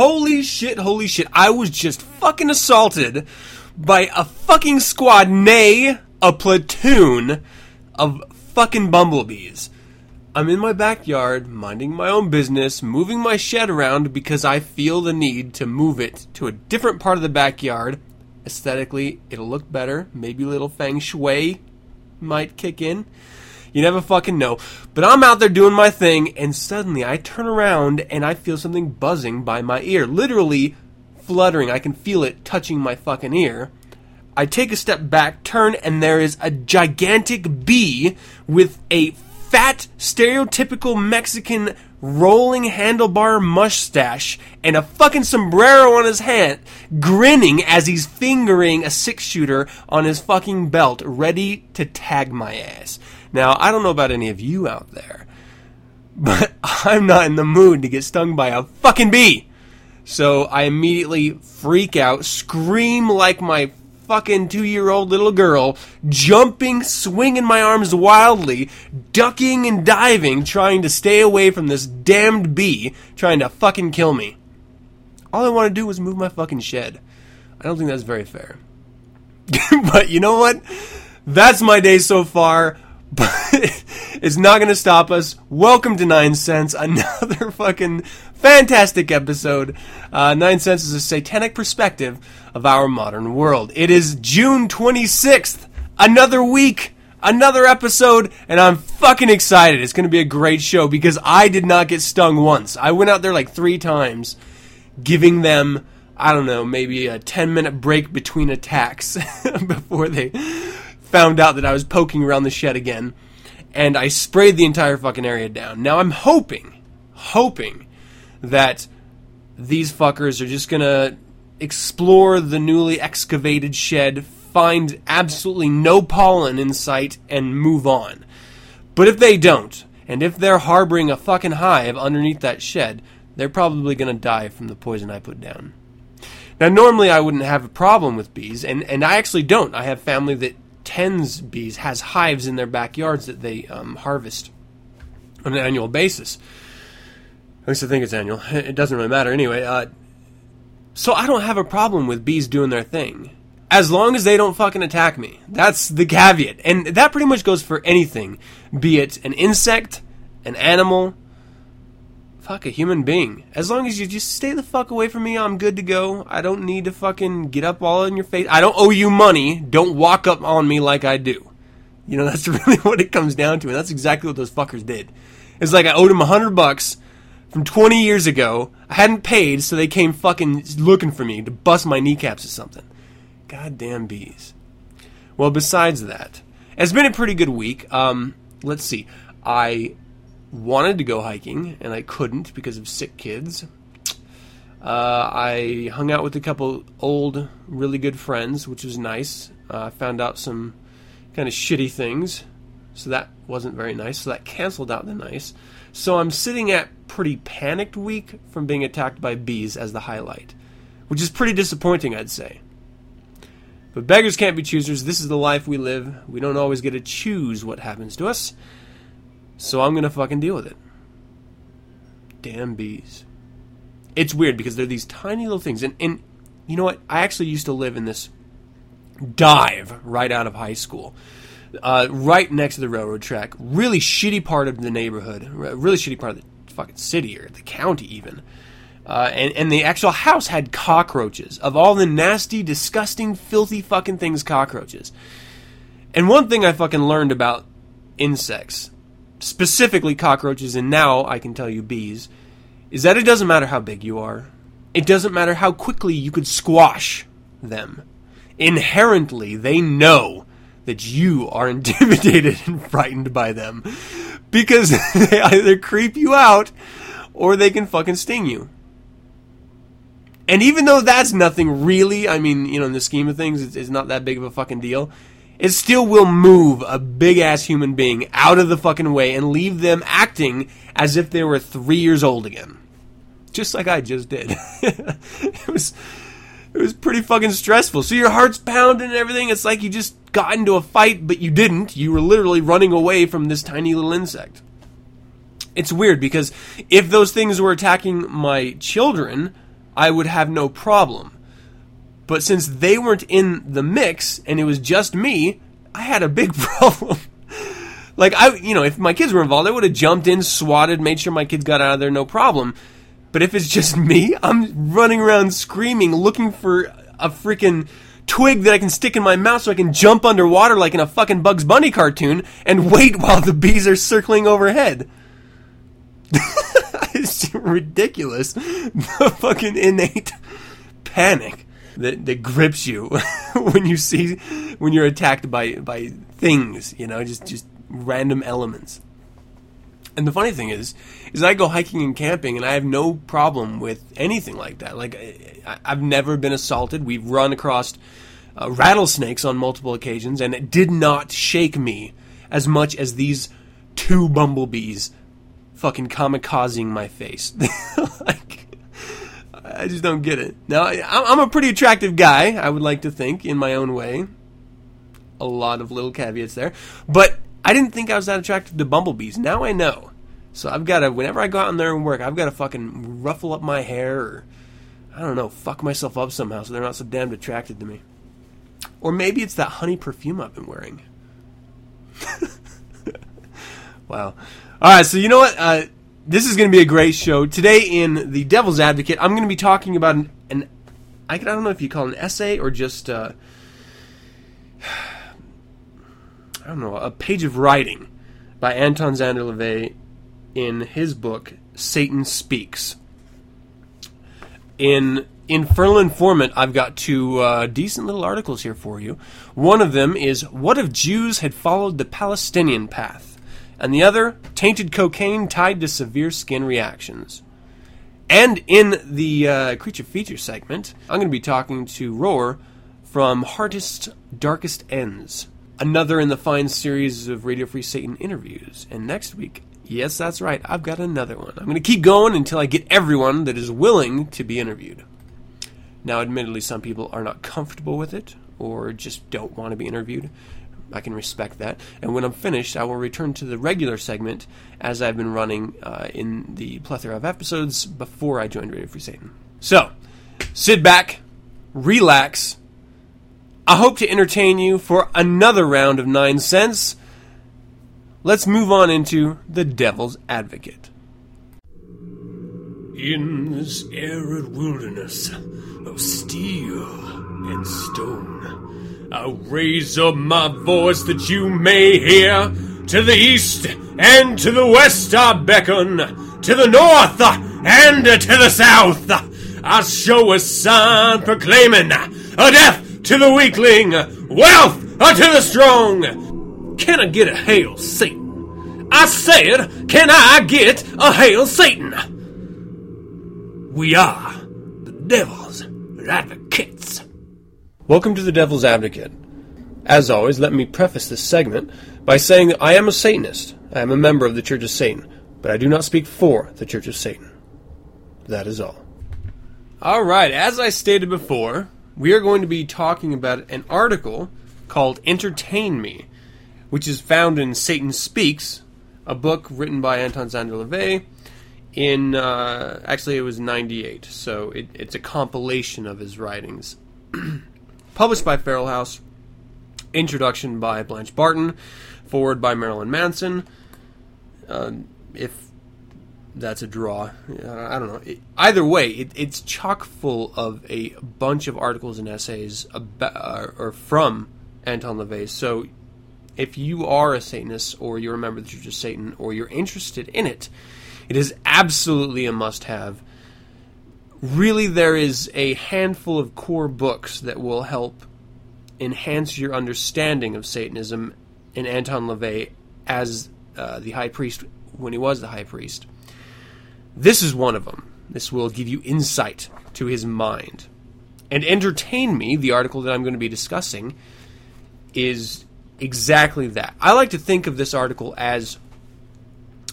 Holy shit, holy shit. I was just fucking assaulted by a fucking squad, nay, a platoon of fucking bumblebees. I'm in my backyard, minding my own business, moving my shed around because I feel the need to move it to a different part of the backyard. Aesthetically, it'll look better. Maybe little feng shui might kick in. You never fucking know. But I'm out there doing my thing, and suddenly I turn around and I feel something buzzing by my ear. Literally fluttering. I can feel it touching my fucking ear. I take a step back, turn, and there is a gigantic bee with a fat, stereotypical Mexican rolling handlebar mustache and a fucking sombrero on his head, grinning as he's fingering a six shooter on his fucking belt, ready to tag my ass. Now, I don't know about any of you out there, but I'm not in the mood to get stung by a fucking bee. So I immediately freak out, scream like my fucking two year old little girl, jumping, swinging my arms wildly, ducking and diving, trying to stay away from this damned bee trying to fucking kill me. All I want to do is move my fucking shed. I don't think that's very fair. but you know what? That's my day so far but it's not going to stop us. Welcome to Nine Cents, another fucking fantastic episode. Uh, Nine Cents is a satanic perspective of our modern world. It is June 26th, another week, another episode, and I'm fucking excited. It's going to be a great show because I did not get stung once. I went out there like three times, giving them, I don't know, maybe a 10 minute break between attacks before they found out that I was poking around the shed again, and I sprayed the entire fucking area down. Now I'm hoping, hoping that these fuckers are just gonna explore the newly excavated shed, find absolutely no pollen in sight, and move on. But if they don't, and if they're harboring a fucking hive underneath that shed, they're probably gonna die from the poison I put down. Now, normally I wouldn't have a problem with bees, and, and I actually don't. I have family that tens bees has hives in their backyards that they um, harvest on an annual basis. At least I think it's annual. It doesn't really matter anyway. Uh, so I don't have a problem with bees doing their thing. As long as they don't fucking attack me. That's the caveat. And that pretty much goes for anything. Be it an insect, an animal, fuck a human being. As long as you just stay the fuck away from me, I'm good to go. I don't need to fucking get up all in your face. I don't owe you money. Don't walk up on me like I do. You know, that's really what it comes down to, and that's exactly what those fuckers did. It's like I owed them a hundred bucks from 20 years ago. I hadn't paid, so they came fucking looking for me to bust my kneecaps or something. Goddamn bees. Well, besides that, it's been a pretty good week. Um, let's see. I wanted to go hiking and I couldn't because of sick kids. Uh, I hung out with a couple old, really good friends, which was nice. Uh, I uh, found out some kind of shitty things, so that wasn't very nice. So that canceled out the nice. So I'm sitting at pretty panicked week from being attacked by bees as the highlight, which is pretty disappointing, I'd say. But beggars can't be choosers. This is the life we live. We don't always get to choose what happens to us. So I'm gonna fucking deal with it. Damn bees. It's weird because they're these tiny little things, and and you know what? I actually used to live in this dive right out of high school, uh, right next to the railroad track. Really shitty part of the neighborhood. Really shitty part of the fucking city or the county even. Uh, and, and the actual house had cockroaches of all the nasty, disgusting, filthy fucking things cockroaches. And one thing I fucking learned about insects specifically cockroaches, and now I can tell you bees, is that it doesn't matter how big you are. It doesn't matter how quickly you could squash them. Inherently, they know that you are intimidated and frightened by them because they either creep you out or they can fucking sting you. And even though that's nothing really, I mean, you know, in the scheme of things, it's, it's not that big of a fucking deal. It still will move a big ass human being out of the fucking way and leave them acting as if they were three years old again. Just like I just did. it was it was pretty fucking stressful. So your heart's pounding and everything. It's like you just got into a fight, but you didn't. You were literally running away from this tiny little insect. It's weird because if those things were attacking my children, I would have no problem. But since they weren't in the mix and it was just me, I had a big problem. like I, you know, if my kids were involved, I would have jumped in, swatted, made sure my kids got out of there, no problem. But if it's just me, I'm running around screaming, looking for a freaking twig that I can stick in my mouth so I can jump underwater like in a fucking Bugs Bunny cartoon and wait while the bees are circling overhead. it's ridiculous. The fucking innate panic that, that grips you when you see when you're attacked by by things, you know, just just random elements. And the funny thing is, is I go hiking and camping, and I have no problem with anything like that. Like I, I've never been assaulted. We've run across uh, rattlesnakes on multiple occasions, and it did not shake me as much as these two bumblebees fucking kamikazing my face. like, I just don't get it. Now, I'm a pretty attractive guy, I would like to think, in my own way. A lot of little caveats there. But I didn't think I was that attractive to bumblebees. Now I know. So I've got to, whenever I go out in there and work, I've got to fucking ruffle up my hair or, I don't know, fuck myself up somehow so they're not so damned attracted to me. Or maybe it's that honey perfume I've been wearing. wow. All right, so you know what? Uh, this is going to be a great show. Today in The Devil's Advocate, I'm going to be talking about an, an I, don't know if you call it an essay or just, uh, I don't know, a page of writing by Anton Szandor LaVey in his book, Satan Speaks. In Infernal Informant, I've got two uh, decent little articles here for you. One of them is What if Jews had followed the Palestinian path? And the other, Tainted Cocaine Tied to Severe Skin Reactions. And in the uh, Creature Feature segment, I'm going to be talking to Roar from HeArtist's Darkest Ends, another in the fine series of Radio Free Satan interviews. And next week, yes, that's right, I've got another one. I'm going to keep going until I get everyone that is willing to be interviewed. Now, admittedly, some people are not comfortable with it or just don't want to be interviewed. I can respect that. And when I'm finished, I will return to the regular segment as I've been running uh, in the plethora of episodes before I joined Radio Free Satan. So, sit back, relax. I hope to entertain you for another round of Nine Cents. Let's move on into The Devil's Advocate. In this arid wilderness of steel and stone, I'll raise up my voice that you may hear. To the east and to the west I beckon, to the north and to the south. I show a sign proclaiming a death to the weakling, wealth to the strong. Can I get a hail, Satan? I said, can I get a hail, Satan? We are the devil's advocates. Welcome to the Devil's Advocate. As always, let me preface this segment by saying that I am a Satanist. I am a member of the Church of Satan, but I do not speak for the Church of Satan. That is all. All right, as I stated before, we are going to be talking about an article called Entertain Me, which is found in Satan Speaks, a book written by Anton Szandor LaVey in uh, actually it was 98 so it, it's a compilation of his writings published by feral house introduction by blanche barton foreword by marilyn manson uh, if that's a draw i don't know it, either way it, it's chock full of a bunch of articles and essays about, uh, or from anton lavey so if you are a satanist or you remember the church of satan or you're interested in it it is absolutely a must have. Really, there is a handful of core books that will help enhance your understanding of Satanism in Anton LaVey as uh, the high priest when he was the high priest. This is one of them. This will give you insight to his mind. And Entertain Me, the article that I'm going to be discussing, is exactly that. I like to think of this article as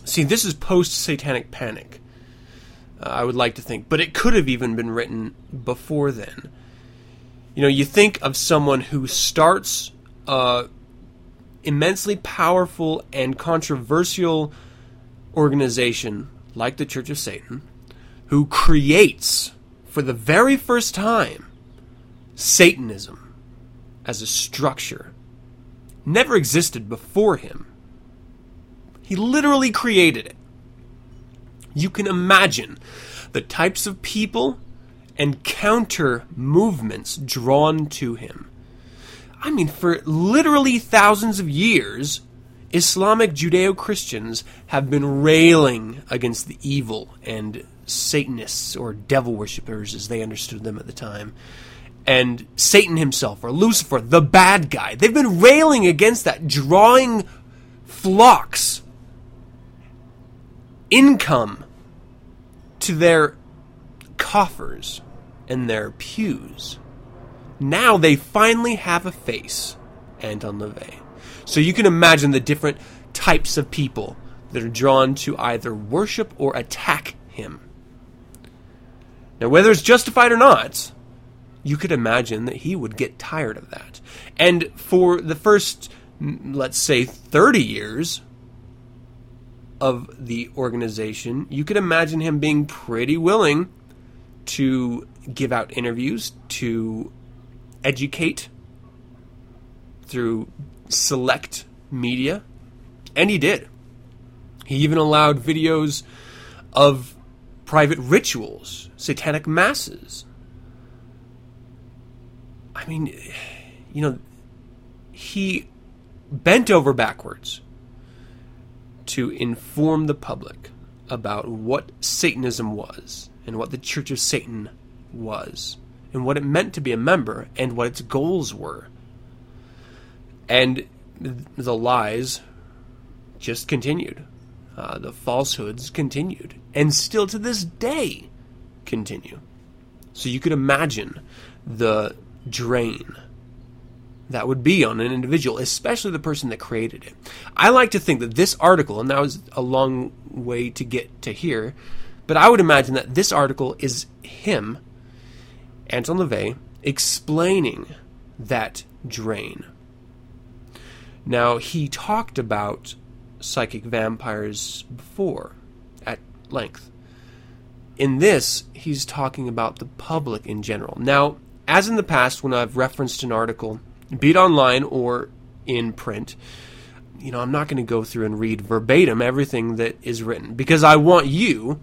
see, this is post satanic panic. I would like to think, but it could have even been written before then. You know, you think of someone who starts a immensely powerful and controversial organization like the Church of Satan, who creates for the very first time Satanism as a structure never existed before him. He literally created it. You can imagine the types of people and counter movements drawn to him. I mean, for literally thousands of years, Islamic Judeo Christians have been railing against the evil and Satanists or devil worshippers as they understood them at the time. And Satan himself, or Lucifer, the bad guy. They've been railing against that, drawing flocks, income to their coffers and their pews. Now they finally have a face, Anton LaVey. So you can imagine the different types of people that are drawn to either worship or attack him. Now, whether it's justified or not, you could imagine that he would get tired of that. And for the first, mm, let's say, 30 years of the organization, you could imagine him being pretty willing to give out interviews, to educate through select media, and he did. He even allowed videos of private rituals, satanic masses. I mean, you know, he bent over backwards to inform the public about what Satanism was and what the Church of Satan was and what it meant to be a member and what its goals were. And the lies just continued. Uh, the falsehoods continued and still to this day continue. So you could imagine the drain that would be on an individual, especially the person that created it. I like to think that this article, and that was a long way to get to here, but I would imagine that this article is him, Anton LaVey, explaining that drain. Now, he talked about psychic vampires before at length. In this, he's talking about the public in general. Now, as in the past, when I've referenced an article, be it online or in print, you know, I'm not going to go through and read verbatim everything that is written because I want you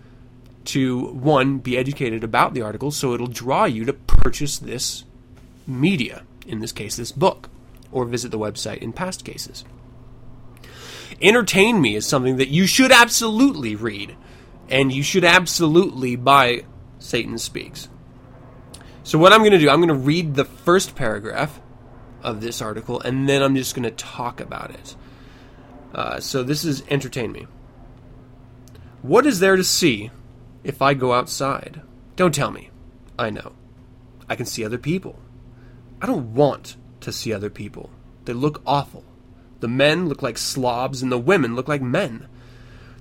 to, one, be educated about the article so it'll draw you to purchase this media, in this case, this book, or visit the website in past cases. Entertain Me is something that you should absolutely read, and you should absolutely buy Satan Speaks. So, what I'm going to do, I'm going to read the first paragraph of this article, and then I'm just going to talk about it. Uh, so, this is Entertain Me. What is there to see if I go outside? Don't tell me. I know. I can see other people. I don't want to see other people. They look awful. The men look like slobs, and the women look like men.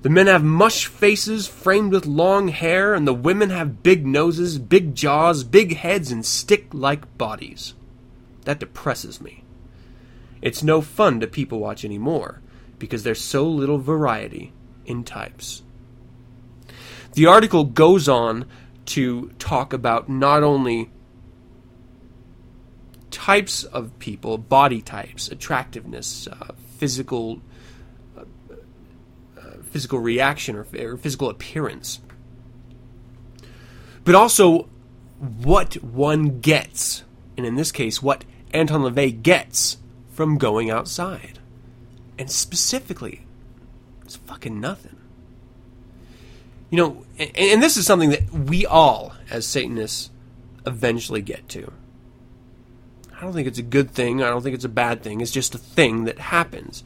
The men have mush faces framed with long hair, and the women have big noses, big jaws, big heads, and stick like bodies. That depresses me. It's no fun to people watch anymore, because there's so little variety in types. The article goes on to talk about not only types of people, body types, attractiveness, uh, physical uh, uh, physical reaction or, or physical appearance, but also what one gets, and in this case, what Anton LaVey gets from going outside, and specifically, it's fucking nothing. You know, and, and this is something that we all, as Satanists, eventually get to. I don't think it's a good thing. I don't think it's a bad thing. It's just a thing that happens.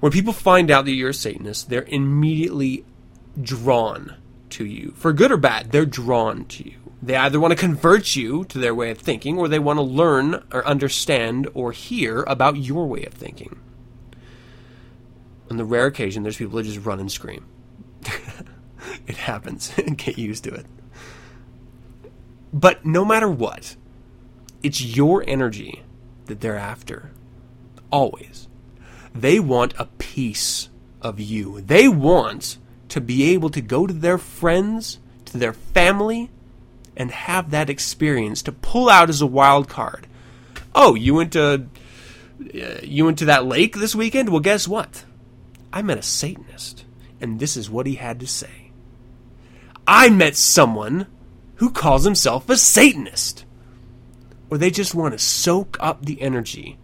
When people find out that you're a Satanist, they're immediately drawn to you. For good or bad, they're drawn to you. They either want to convert you to their way of thinking, or they want to learn or understand or hear about your way of thinking. On the rare occasion, there's people that just run and scream. it happens. Get used to it. But no matter what, it's your energy that they're after. Always. They want a piece of you. They want to be able to go to their friends, to their family, and have that experience to pull out as a wild card. Oh, you went to uh, you went to that lake this weekend? Well, guess what? I met a Satanist, and this is what he had to say. I met someone who calls himself a Satanist. Or they just want to soak up the energy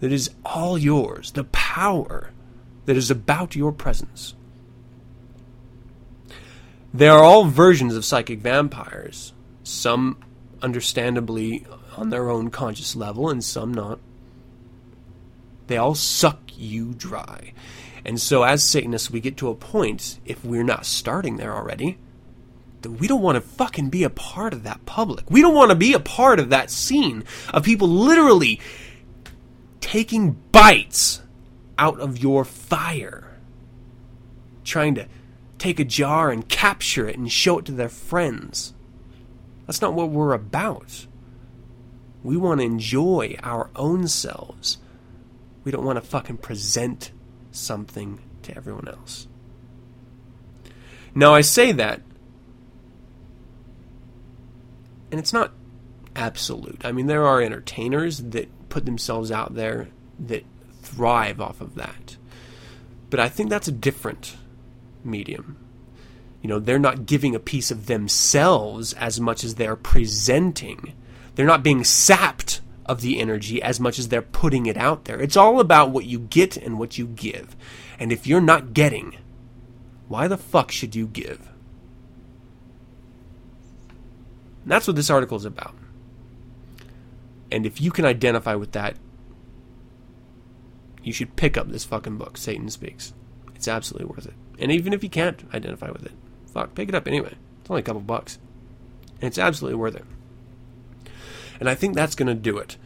that is all yours, the power that is about your presence. They are all versions of psychic vampires, some understandably on their own conscious level, and some not. They all suck you dry. And so, as Satanists, we get to a point, if we're not starting there already, that we don't want to fucking be a part of that public. We don't want to be a part of that scene of people literally taking bites out of your fire, trying to take a jar and capture it and show it to their friends. That's not what we're about. We want to enjoy our own selves. We don't want to fucking present something to everyone else. Now, I say that, and it's not absolute. I mean, there are entertainers that put themselves out there that thrive off of that. But I think that's a different medium. You know, they're not giving a piece of themselves as much as they're presenting. They're not being sapped of the energy as much as they're putting it out there. It's all about what you get and what you give. And if you're not getting, why the fuck should you give? And that's what this article is about. And if you can identify with that, you should pick up this fucking book, Satan Speaks. It's absolutely worth it. And even if you can't identify with it, fuck, pick it up anyway. It's only a couple bucks. And it's absolutely worth it. And I think that's going to do it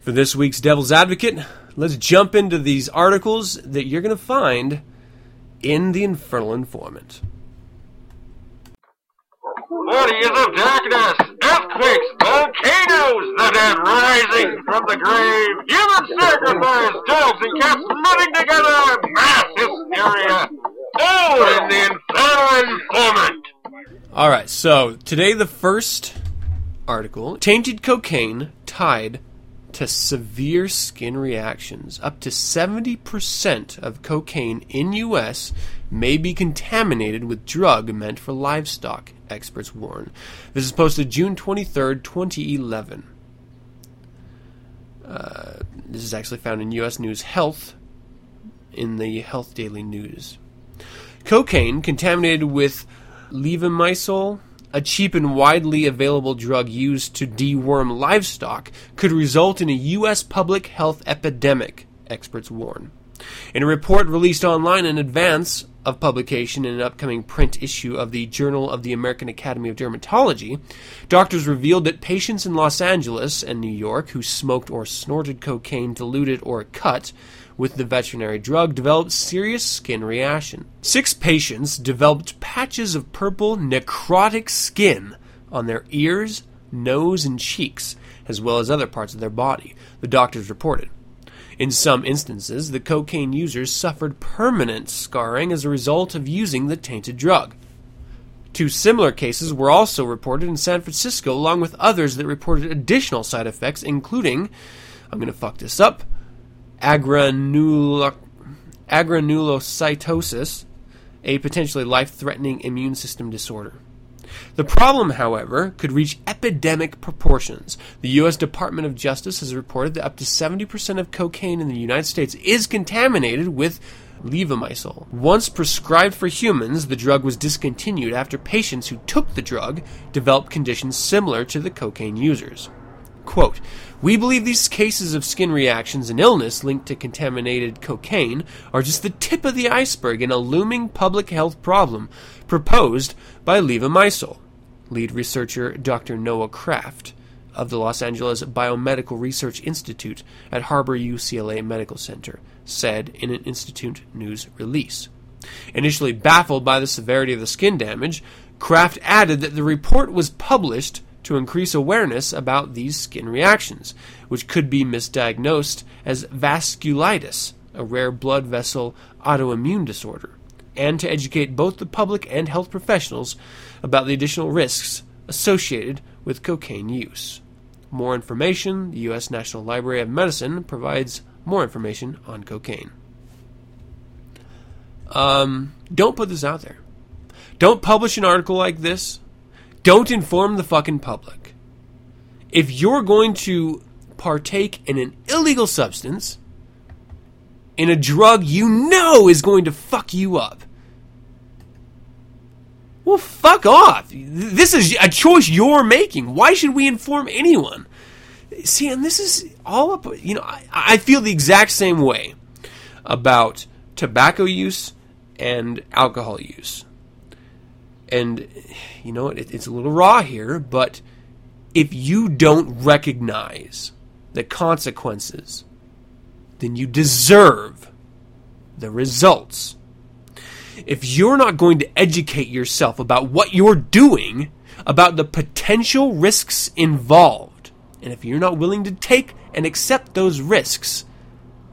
for this week's Devil's Advocate. Let's jump into these articles that you're going to find in the Infernal Informant. Bodies of darkness, earthquakes, volcanoes, the dead rising from the grave, human sacrifice, dogs and cats living together, mass hysteria, all in the Infernal Informant. All right, so today the first article tainted cocaine tied to severe skin reactions. Up to 70% of cocaine in US may be contaminated with drug meant for livestock, experts warn. This is posted June 23rd, 2011. Uh, this is actually found in US News Health in the Health Daily News. Cocaine contaminated with levamisole, a cheap and widely available drug used to deworm livestock, could result in a U.S. public health epidemic, experts warn. In a report released online in advance of publication in an upcoming print issue of the Journal of the American Academy of Dermatology, doctors revealed that patients in Los Angeles and New York who smoked or snorted cocaine diluted or cut with the veterinary drug developed serious skin reaction. Six patients developed patches of purple necrotic skin on their ears, nose, and cheeks, as well as other parts of their body, the doctors reported. In some instances, the cocaine users suffered permanent scarring as a result of using the tainted drug. Two similar cases were also reported in San Francisco, along with others that reported additional side effects, including, I'm going to fuck this up, agranulo- agranulocytosis, a potentially life threatening immune system disorder. The problem, however, could reach epidemic proportions. The U.S. Department of Justice has reported that up to 70% of cocaine in the United States is contaminated with levamisole. Once prescribed for humans, the drug was discontinued after patients who took the drug developed conditions similar to the cocaine users. Quote, we believe these cases of skin reactions and illness linked to contaminated cocaine are just the tip of the iceberg in a looming public health problem proposed by Levamisole, lead researcher Dr. Noah Craft of the Los Angeles Biomedical Research Institute at Harbor UCLA Medical Center, said in an Institute news release. Initially baffled by the severity of the skin damage, Craft added that the report was published to increase awareness about these skin reactions, which could be misdiagnosed as vasculitis, a rare blood vessel autoimmune disorder, and to educate both the public and health professionals about the additional risks associated with cocaine use. More information, the U.S. National Library of Medicine provides more information on cocaine. Um, don't put this out there. Don't publish an article like this. Don't inform the fucking public. If you're going to partake in an illegal substance, in a drug you know is going to fuck you up, well, fuck off. This is a choice you're making. Why should we inform anyone? See, and this is all up, you know, I, I feel the exact same way about tobacco use and alcohol use. And, you know, it, it's a little raw here, but if you don't recognize the consequences, then you deserve the results. If you're not going to educate yourself about what you're doing, about the potential risks involved, and if you're not willing to take and accept those risks,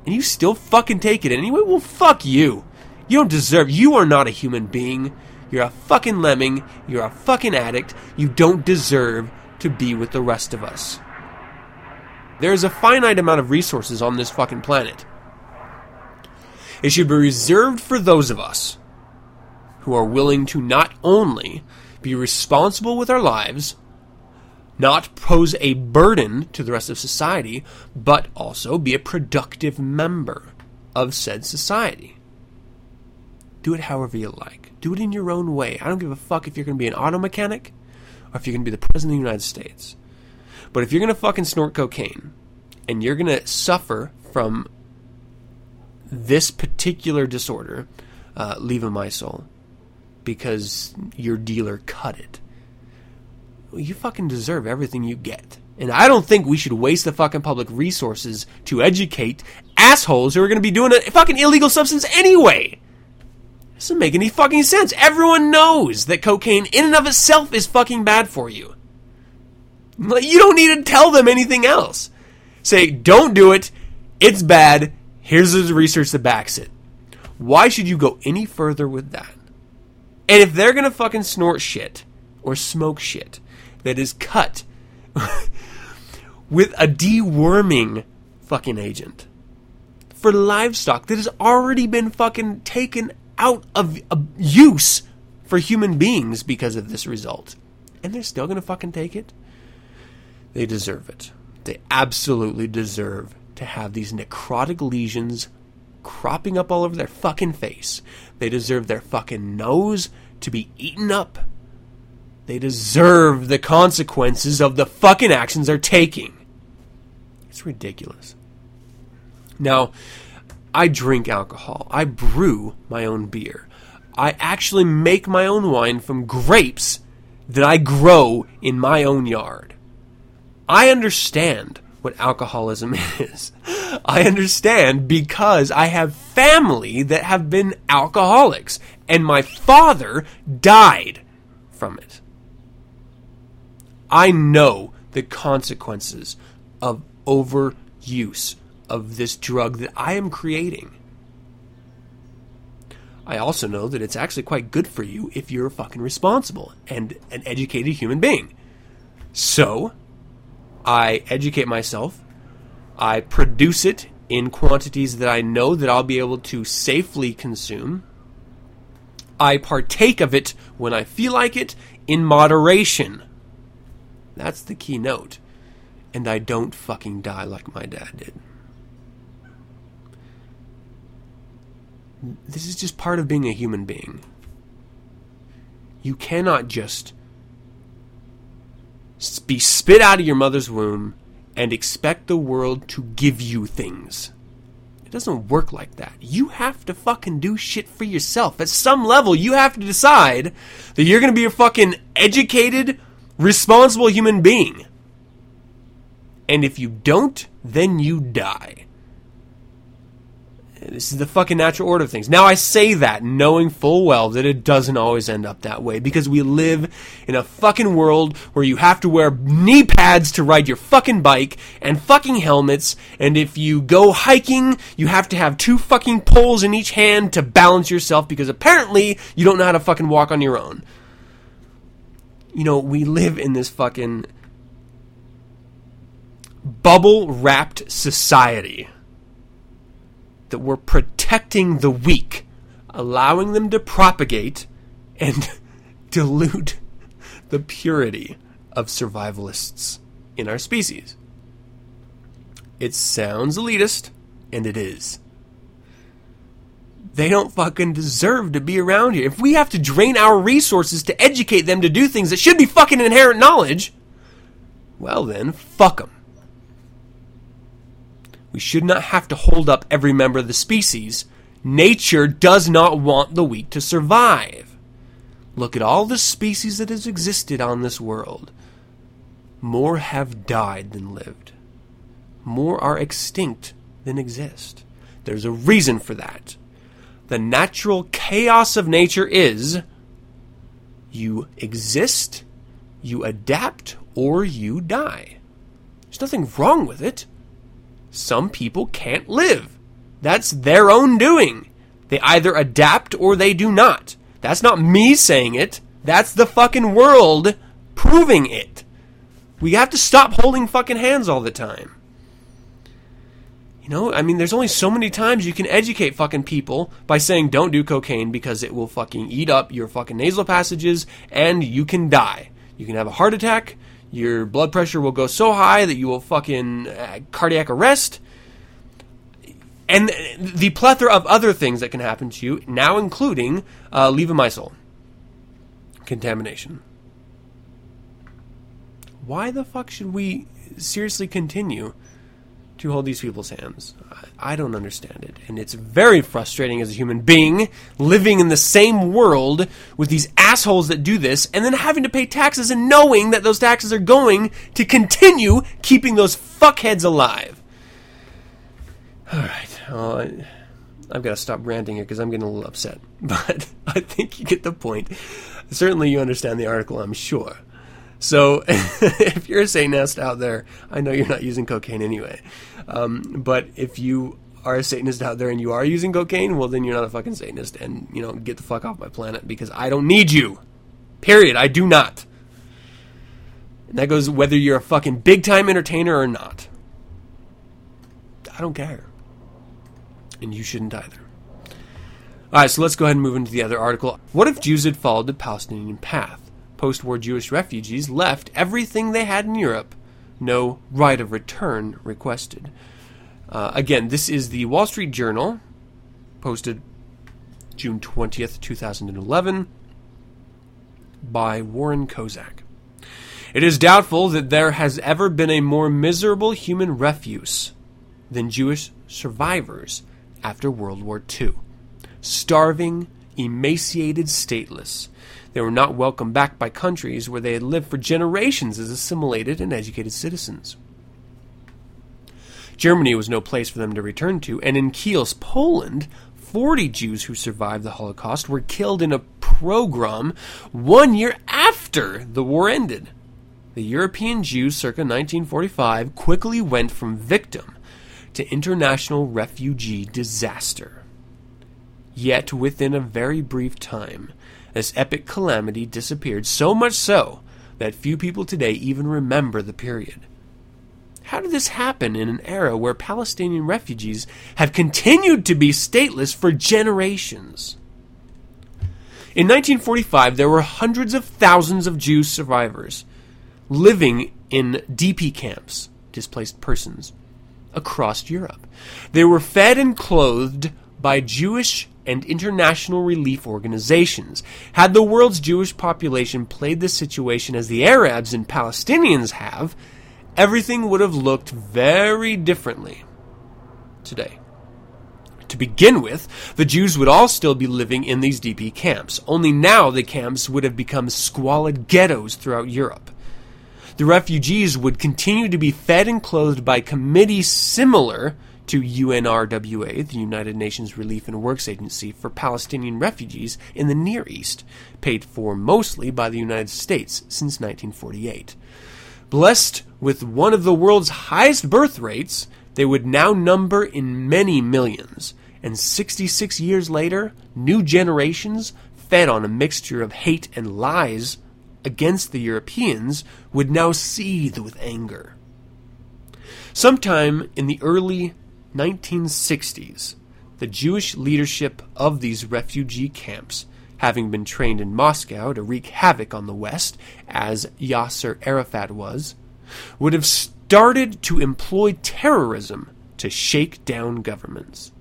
and you still fucking take it anyway, well, fuck you. You don't deserve, you are not a human being. You're a fucking lemming. You're a fucking addict. You don't deserve to be with the rest of us. There is a finite amount of resources on this fucking planet. It should be reserved for those of us who are willing to not only be responsible with our lives, not pose a burden to the rest of society, but also be a productive member of said society. Do it however you like. Do it in your own way. I don't give a fuck if you're going to be an auto mechanic or if you're going to be the president of the United States. But if you're going to fucking snort cocaine and you're going to suffer from this particular disorder, uh, levamisole, because your dealer cut it, well, you fucking deserve everything you get. And I don't think we should waste the fucking public resources to educate assholes who are going to be doing a fucking illegal substance anyway. Doesn't make any fucking sense. Everyone knows that cocaine in and of itself is fucking bad for you. You don't need to tell them anything else. Say, don't do it. It's bad. Here's the research that backs it. Why should you go any further with that? And if they're gonna fucking snort shit or smoke shit that is cut with a deworming fucking agent for livestock that has already been fucking taken out of, use for human beings because of this result, and they're still gonna fucking take it, they deserve it. They absolutely deserve to have these necrotic lesions cropping up all over their fucking face. They deserve their fucking nose to be eaten up. They deserve the consequences of the fucking actions they're taking. It's ridiculous. Now, I drink alcohol. I brew my own beer. I actually make my own wine from grapes that I grow in my own yard. I understand what alcoholism is. I understand because I have family that have been alcoholics, and my father died from it. I know the consequences of overuse of this drug that I am creating. I also know that it's actually quite good for you if you're a fucking responsible and an educated human being. So, I educate myself. I produce it in quantities that I know that I'll be able to safely consume. I partake of it when I feel like it in moderation. That's the key note. And I don't fucking die like my dad did. This is just part of being a human being. You cannot just be spit out of your mother's womb and expect the world to give you things. It doesn't work like that. You have to fucking do shit for yourself. At some level, you have to decide that you're going to be a fucking educated, responsible human being. And if you don't, then you die. This is the fucking natural order of things. Now, I say that knowing full well that it doesn't always end up that way because we live in a fucking world where you have to wear knee pads to ride your fucking bike and fucking helmets, and if you go hiking, you have to have two fucking poles in each hand to balance yourself because apparently you don't know how to fucking walk on your own. You know, we live in this fucking bubble wrapped society that we're protecting the weak, allowing them to propagate and dilute the purity of survivalists in our species. It sounds elitist, and it is. They don't fucking deserve to be around here. If we have to drain our resources to educate them to do things that should be fucking inherent knowledge, well then, fuck them. We should not have to hold up every member of the species. Nature does not want the weak to survive. Look at all the species that has existed on this world. More have died than lived. More are extinct than exist. There's a reason for that. The natural chaos of nature is you exist, you adapt, or you die. There's nothing wrong with it. Some people can't live. That's their own doing. They either adapt or they do not. That's not me saying it. That's the fucking world proving it. We have to stop holding fucking hands all the time. You know, I mean, there's only so many times you can educate fucking people by saying don't do cocaine because it will fucking eat up your fucking nasal passages and you can die. You can have a heart attack, your blood pressure will go so high that you will fucking uh, cardiac arrest. And the plethora of other things that can happen to you, now including uh, levomycin contamination. Why the fuck should we seriously continue to hold these people's hands. I don't understand it. And it's very frustrating as a human being living in the same world with these assholes that do this and then having to pay taxes and knowing that those taxes are going to continue keeping those fuckheads alive. All right. Well, I, I've got to stop ranting here because I'm getting a little upset. But I think you get the point. Certainly you understand the article, I'm sure. So if you're a Satanist out there, I know you're not using cocaine anyway. Um, but if you are a Satanist out there and you are using cocaine, well, then you're not a fucking Satanist. And, you know, get the fuck off my planet because I don't need you. Period. I do not. And that goes whether you're a fucking big time entertainer or not. I don't care. And you shouldn't either. Alright, so let's go ahead and move into the other article. What if Jews had followed the Palestinian path? post war Jewish refugees left everything they had in Europe, no right of return requested. Uh, again, this is the Wall Street Journal, posted June 20th, 2011, by Warren Kozak. It is doubtful that there has ever been a more miserable human refuse than Jewish survivors after World War II. Starving, emaciated, stateless, they were not welcomed back by countries where they had lived for generations as assimilated and educated citizens. Germany was no place for them to return to, and in Kielce, Poland, 40 Jews who survived the Holocaust were killed in a pogrom one year after the war ended. The European Jews circa 1945 quickly went from victim to international refugee disaster. Yet within a very brief time, this epic calamity disappeared, so much so that few people today even remember the period. How did this happen in an era where Palestinian refugees have continued to be stateless for generations? In 1945, there were hundreds of thousands of Jews survivors living in DP camps, displaced persons, across Europe. They were fed and clothed by Jewish and international relief organizations. Had the world's Jewish population played this situation as the Arabs and Palestinians have, everything would have looked very differently today. To begin with, the Jews would all still be living in these DP camps, only now the camps would have become squalid ghettos throughout Europe. The refugees would continue to be fed and clothed by committees similar to UNRWA, the United Nations Relief and Works Agency for Palestinian refugees in the Near East, paid for mostly by the United States since 1948. Blessed with one of the world's highest birth rates, they would now number in many millions, and 66 years later, new generations, fed on a mixture of hate and lies against the Europeans, would now seethe with anger. Sometime in the early 1960s, the Jewish leadership of these refugee camps, having been trained in Moscow to wreak havoc on the West, as Yasser Arafat was, would have started to employ terrorism to shake down governments.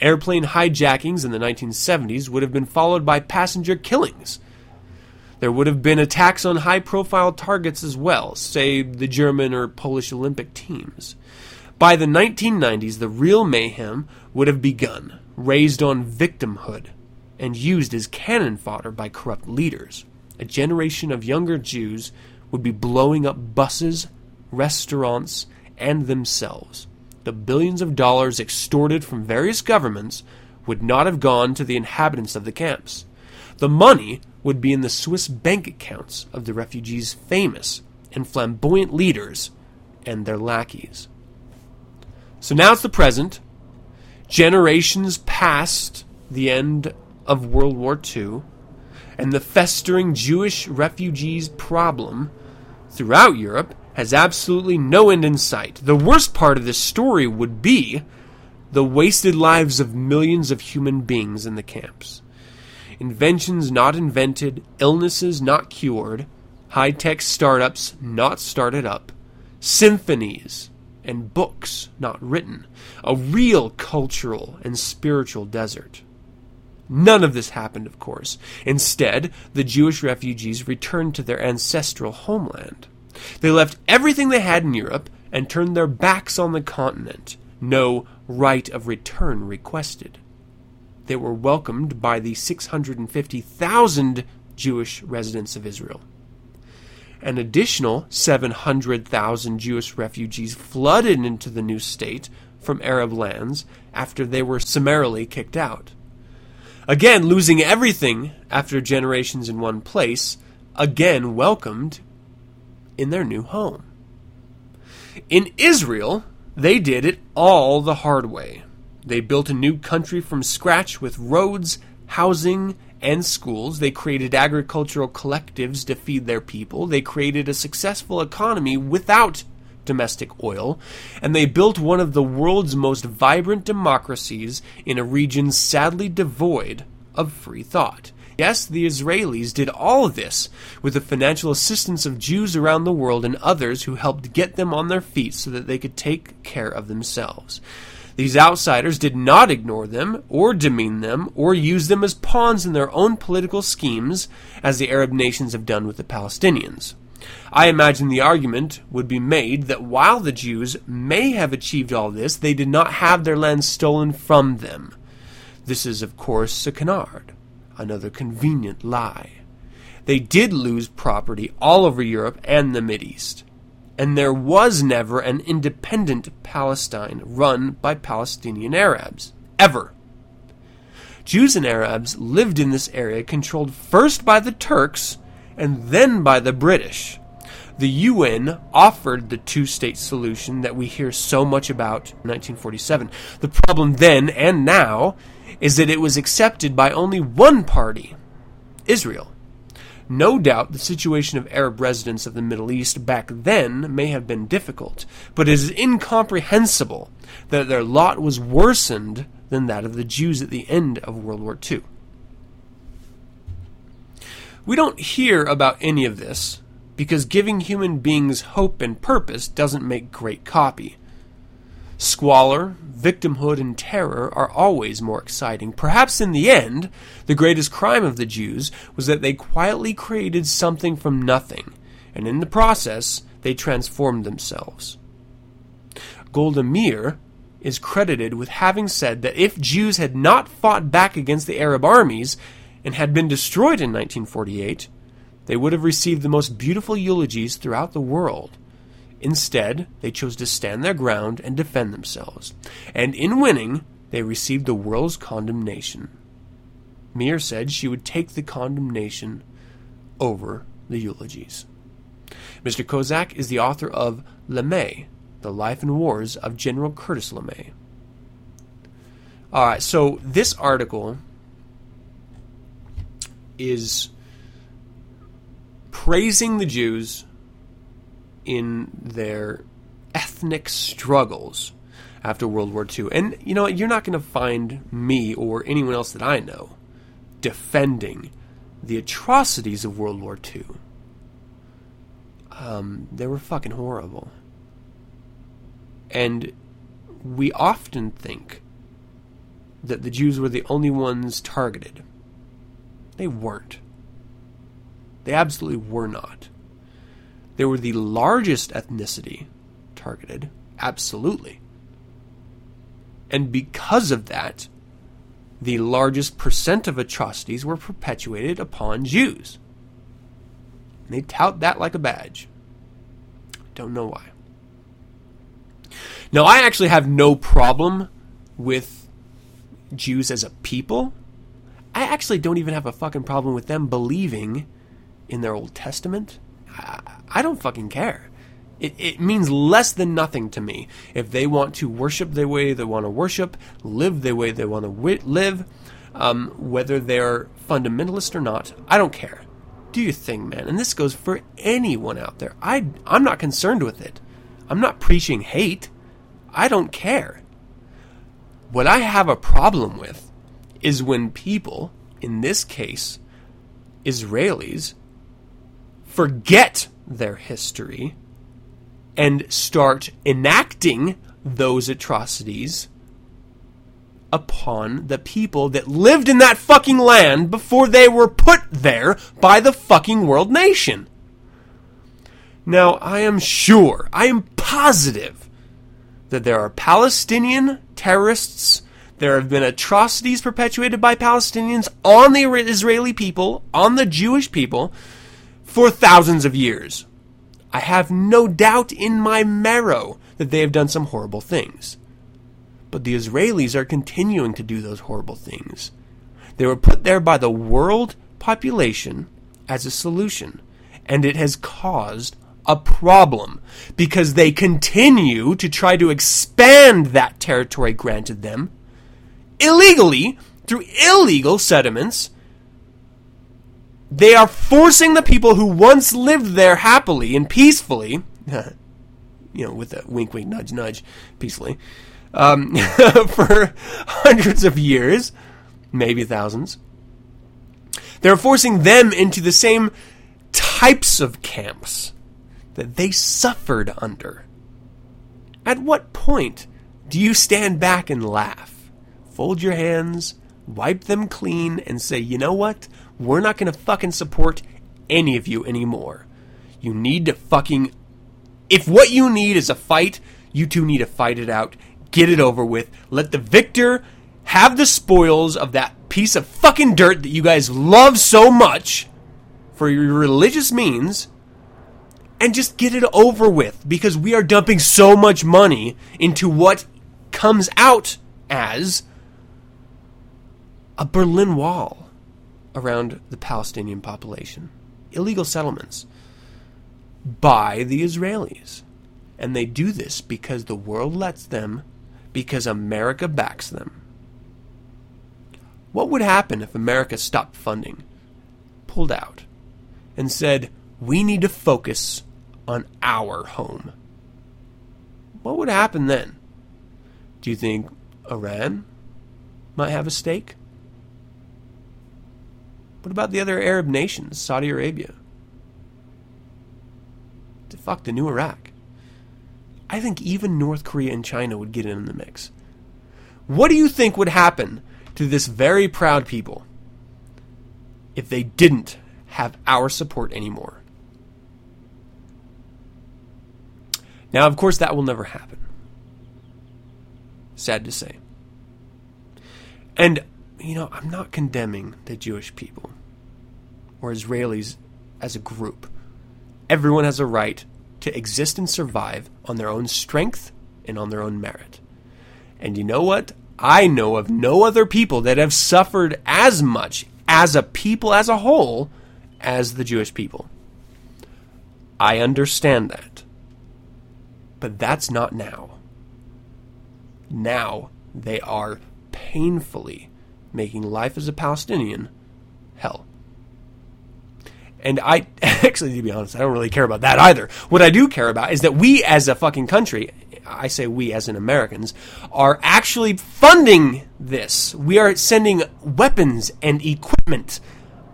Airplane hijackings in the 1970s would have been followed by passenger killings. There would have been attacks on high profile targets as well, say the German or Polish Olympic teams. By the 1990s, the real mayhem would have begun, raised on victimhood, and used as cannon fodder by corrupt leaders. A generation of younger Jews would be blowing up buses, restaurants, and themselves. The billions of dollars extorted from various governments would not have gone to the inhabitants of the camps. The money would be in the Swiss bank accounts of the refugees' famous and flamboyant leaders and their lackeys. So now it's the present. Generations past the end of World War II, and the festering Jewish refugees problem throughout Europe has absolutely no end in sight. The worst part of this story would be the wasted lives of millions of human beings in the camps. Inventions not invented, illnesses not cured, high tech startups not started up, symphonies and books not written, a real cultural and spiritual desert. None of this happened, of course. Instead, the Jewish refugees returned to their ancestral homeland. They left everything they had in Europe and turned their backs on the continent. No right of return requested. They were welcomed by the 650,000 Jewish residents of Israel. An additional 700,000 Jewish refugees flooded into the new state from Arab lands after they were summarily kicked out. Again, losing everything after generations in one place, again welcomed in their new home. In Israel, they did it all the hard way. They built a new country from scratch with roads, housing, and schools. They created agricultural collectives to feed their people. They created a successful economy without domestic oil. And they built one of the world's most vibrant democracies in a region sadly devoid of free thought. Yes, the Israelis did all this with the financial assistance of Jews around the world and others who helped get them on their feet so that they could take care of themselves. These outsiders did not ignore them, or demean them, or use them as pawns in their own political schemes, as the Arab nations have done with the Palestinians. I imagine the argument would be made that while the Jews may have achieved all this, they did not have their land stolen from them. This is, of course, a canard, another convenient lie. They did lose property all over Europe and the Mideast and there was never an independent Palestine run by Palestinian Arabs. Ever. Jews and Arabs lived in this area controlled first by the Turks and then by the British. The UN offered the two state solution that we hear so much about in 1947. The problem then and now is that it was accepted by only one party Israel. No doubt the situation of Arab residents of the Middle East back then may have been difficult, but it is incomprehensible that their lot was worsened than that of the Jews at the end of World War II. We don't hear about any of this because giving human beings hope and purpose doesn't make great copy. Squalor, victimhood, and terror are always more exciting. Perhaps in the end, the greatest crime of the Jews was that they quietly created something from nothing, and in the process, they transformed themselves. Golda Meir is credited with having said that if Jews had not fought back against the Arab armies and had been destroyed in 1948, they would have received the most beautiful eulogies throughout the world. Instead, they chose to stand their ground and defend themselves. And in winning, they received the world's condemnation. Meir said she would take the condemnation over the eulogies. Mr. Kozak is the author of LeMay, The Life and Wars of General Curtis LeMay. Alright, so this article is praising the Jews in their ethnic struggles after World War II. And you know, you're not going to find me or anyone else that I know defending the atrocities of World War II. Um, they were fucking horrible. And we often think that the Jews were the only ones targeted. They weren't. They absolutely were not. They were the largest ethnicity targeted, absolutely. And because of that, the largest percent of atrocities were perpetuated upon Jews. And they tout that like a badge. Don't know why. Now, I actually have no problem with Jews as a people. I actually don't even have a fucking problem with them believing in their Old Testament. I, don't fucking care. It, it means less than nothing to me. If they want to worship the way they want to worship, live the way they want to wi- live, um, whether they're fundamentalist or not, I don't care. Do your thing, man. And this goes for anyone out there. I, I'm not concerned with it. I'm not preaching hate. I don't care. What I have a problem with is when people, in this case, Israelis, forget their history and start enacting those atrocities upon the people that lived in that fucking land before they were put there by the fucking world nation. Now, I am sure, I am positive that there are Palestinian terrorists. There have been atrocities perpetuated by Palestinians on the Israeli people, on the Jewish people, for thousands of years. I have no doubt in my marrow that they have done some horrible things. But the Israelis are continuing to do those horrible things. They were put there by the world population as a solution, and it has caused a problem because they continue to try to expand that territory granted them illegally through illegal settlements they are forcing the people who once lived there happily and peacefully, you know, with a wink, wink, nudge, nudge, peacefully, um, for hundreds of years, maybe thousands. They're forcing them into the same types of camps that they suffered under. At what point do you stand back and laugh, fold your hands, wipe them clean, and say, you know what? We're not going to fucking support any of you anymore. You need to fucking. If what you need is a fight, you two need to fight it out. Get it over with. Let the victor have the spoils of that piece of fucking dirt that you guys love so much for your religious means and just get it over with because we are dumping so much money into what comes out as a Berlin Wall around the Palestinian population. Illegal settlements by the Israelis. And they do this because the world lets them, because America backs them. What would happen if America stopped funding, pulled out, and said, we need to focus on our home? What would happen then? Do you think Iran might have a stake? What about the other Arab nations, Saudi Arabia? The fuck, the new Iraq. I think even North Korea and China would get in the mix. What do you think would happen to this very proud people if they didn't have our support anymore? Now, of course, that will never happen. Sad to say. And, you know, I'm not condemning the Jewish people or Israelis as a group. Everyone has a right to exist and survive on their own strength and on their own merit. And you know what? I know of no other people that have suffered as much as a people as a whole as the Jewish people. I understand that. But that's not now. Now they are painfully making life as a Palestinian hell. And I actually, to be honest, I don't really care about that either. What I do care about is that we as a fucking country, I say we as in Americans, are actually funding this. We are sending weapons and equipment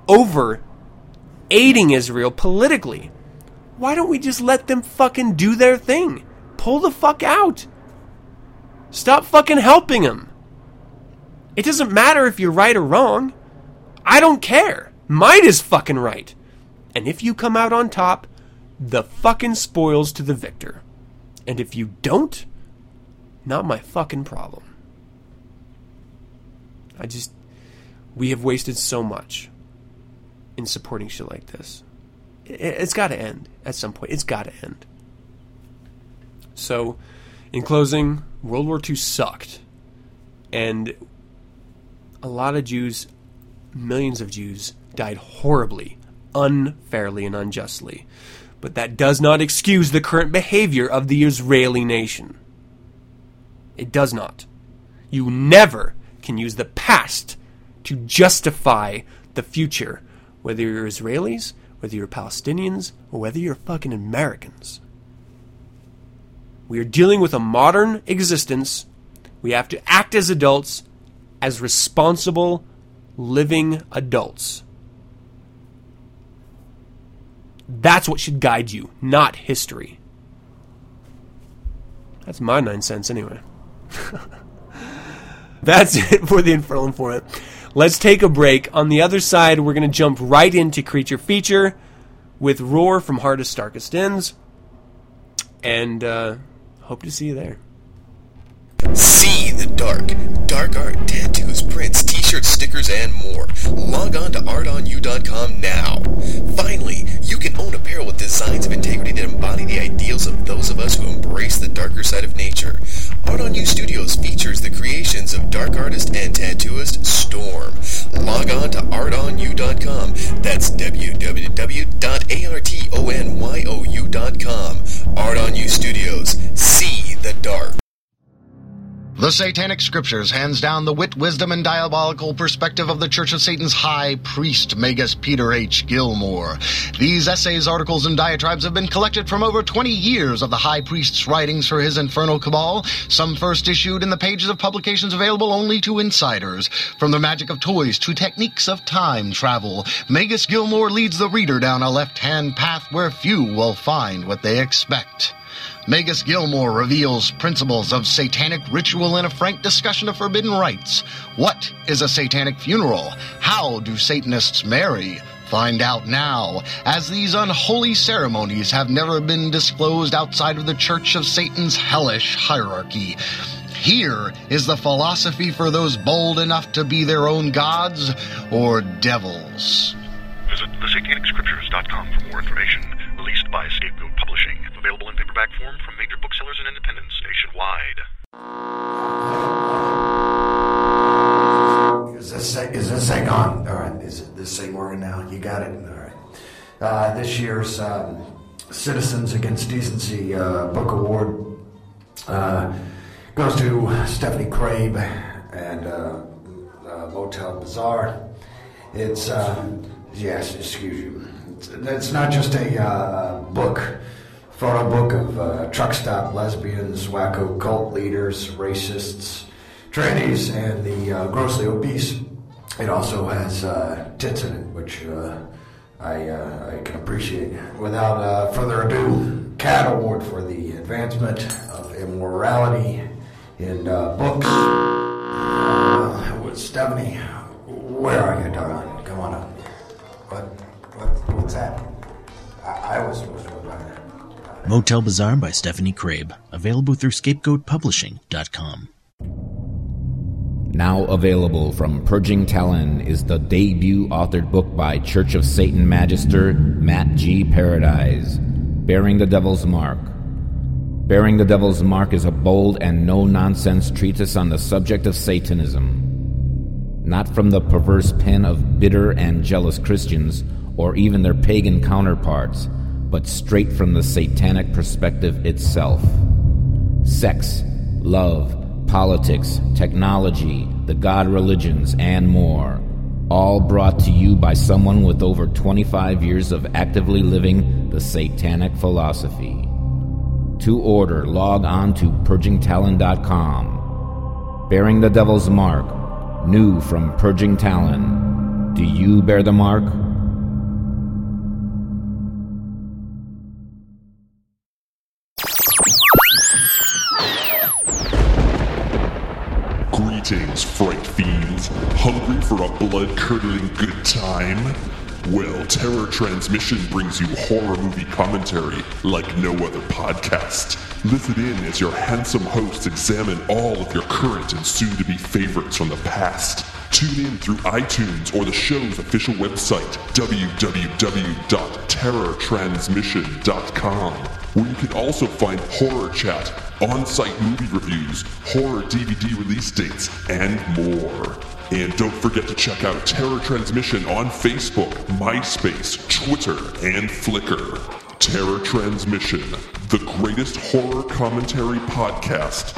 over aiding Israel politically. Why don't we just let them fucking do their thing? Pull the fuck out. Stop fucking helping them. It doesn't matter if you're right or wrong. I don't care. Mine is fucking right. And if you come out on top, the fucking spoils to the victor. And if you don't, not my fucking problem. I just. We have wasted so much in supporting shit like this. It's got to end at some point. It's got to end. So, in closing, World War II sucked. And a lot of Jews, millions of Jews, died horribly unfairly and unjustly. But that does not excuse the current behavior of the Israeli nation. It does not. You never can use the past to justify the future, whether you're Israelis, whether you're Palestinians, or whether you're fucking Americans. We are dealing with a modern existence. We have to act as adults, as responsible, living adults. That's what should guide you, not history. That's my nine cents, anyway. That's it for the Infernal Informant. Let's take a break. On the other side, we're going to jump right into Creature Feature with Roar from HeArtist's Darkest Ends. And uh, hope to see you there. See the dark. Dark art, tattoos, prints, t-shirts, stickers, and more. Log on to artonyou.com now. Finally, you can own apparel with designs of integrity that embody the ideals of those of us who embrace the darker side of nature. Art on You Studios features the creations of dark artist and tattooist Storm. Log on to artonyou.com. That's www.artonyou.com. Art on You Studios. See the dark. The Satanic Scriptures hands down the wit, wisdom, and diabolical perspective of the Church of Satan's High Priest, Magus Peter H. Gilmore. These essays, articles, and diatribes have been collected from over 20 years of the High Priest's writings for his infernal cabal, some first issued in the pages of publications available only to insiders. From the magic of toys to techniques of time travel, Magus Gilmore leads the reader down a left-hand path where few will find what they expect. Magus Gilmore reveals principles of satanic ritual in a frank discussion of forbidden rites. What is a satanic funeral? How do Satanists marry? Find out now, as these unholy ceremonies have never been disclosed outside of the Church of Satan's hellish hierarchy. Here is the philosophy for those bold enough to be their own gods or devils. Visit thesatanicscriptures.com for more information. Released by Scapegoat Publishing. From major booksellers and independents nationwide. Is this is this thing on? All right, is this thing working now? You got it. All right. Uh, this year's um, Citizens Against Decency uh, Book Award uh, goes to Stephanie Crabe and uh, uh, Motel Bizarre. It's uh, yes, excuse you. It's, it's not just a book, photo book of uh, truck stop lesbians, wacko cult leaders, racists, trannies, and the uh, grossly obese. It also has uh, tits in it, which uh, I, uh, I can appreciate. Without uh, further ado, CAT Award for the Advancement of Immorality in Books. With Stephanie, where are you, darling? Come on up. What? what what's that? I, I was Motel Bizarre by Stephanie Crabe, available through scapegoatpublishing.com. Now available from Purging Talon is the debut authored book by Church of Satan Magister Matt G. Paradise, Bearing the Devil's Mark. Bearing the Devil's Mark is a bold and no nonsense treatise on the subject of Satanism. Not from the perverse pen of bitter and jealous Christians or even their pagan counterparts, but straight from the satanic perspective itself. Sex, love, politics, technology, the god religions, and more. All brought to you by someone with over 25 years of actively living the satanic philosophy. To order, log on to purgingtalon.com. Bearing the Devil's Mark, new from Purging Talon. Do you bear the mark? For a blood-curdling good time? Well, Terror Transmission brings you horror movie commentary like no other podcast. Listen in as your handsome hosts examine all of your current and soon-to-be favorites from the past. Tune in through iTunes or the show's official website, www.terrortransmission.com, where you can also find horror chat, on-site movie reviews, horror DVD release dates, and more. And don't forget to check out Terror Transmission on Facebook, MySpace, Twitter, and Flickr. Terror Transmission, the greatest horror commentary podcast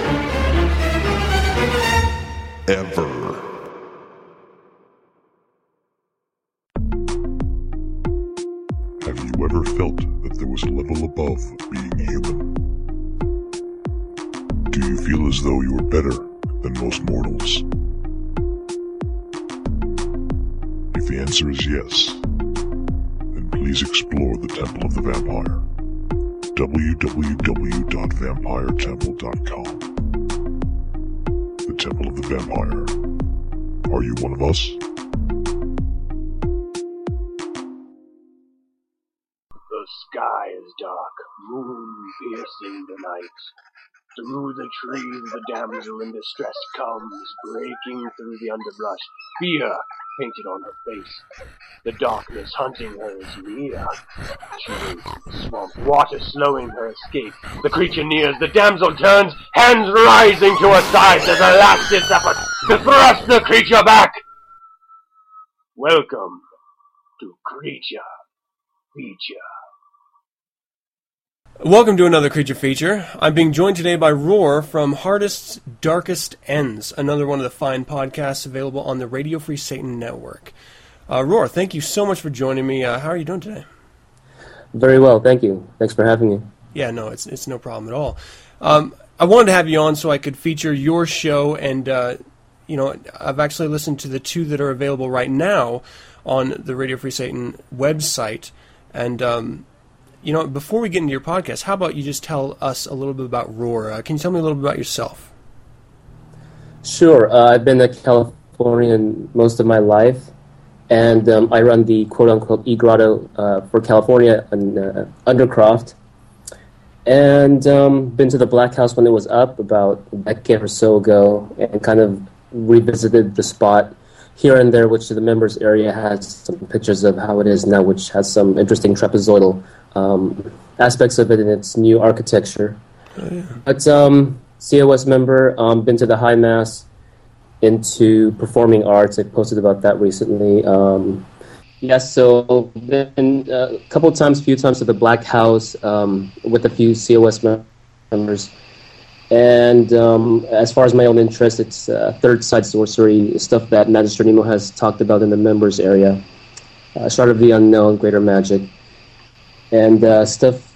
ever. Have you ever felt that there was a level above being human? Do you feel as though you are better than most mortals? The answer is yes, then please explore the Temple of the Vampire. www.vampiretemple.com. The Temple of the Vampire. Are you one of us? The sky is dark, moon piercing the night. Through the trees the damsel in distress comes, breaking through the underbrush, fear painted on her face. The darkness hunting her is near. She the swamp, water slowing her escape. The creature nears, the damsel turns, hands rising to her sides as a last effort to thrust the creature back. Welcome to Creature Feature. Welcome to another Creature Feature. I'm being joined today by Roar from HeArtist's Darkest Ends, another one of the fine podcasts available on the Radio Free Satan Network. Uh, Roar, thank you so much for joining me. Uh, how are you doing today? Very well, thank you. Thanks for having me. Yeah, no, it's it's no problem at all. Um, I wanted to have you on so I could feature your show, and uh, you know, I've actually listened to the two that are available right now on the Radio Free Satan website, and um, you know, before we get into your podcast, how about you just tell us a little bit about Roar? Uh, can you tell me a little bit about yourself? Sure. Uh, I've been a Californian most of my life, and um, I run the quote unquote e grotto uh, for California in uh, Undercroft. And um, been to the Black House when it was up about a decade or so ago, and kind of revisited the spot here and there, which the members area has some pictures of how it is now, which has some interesting trapezoidal um, aspects of it in its new architecture. Oh, yeah. But um, COS member, um, been to the High Mass, into performing arts. I posted about that recently. Um, yes, so been uh, a couple times, a few times to the Black House um, with a few COS members. And um, as far as my own interest, it's uh, third side sorcery stuff that Magister Nemo has talked about in the members area. Uh, Shard of the Unknown, Greater Magic, and uh, stuff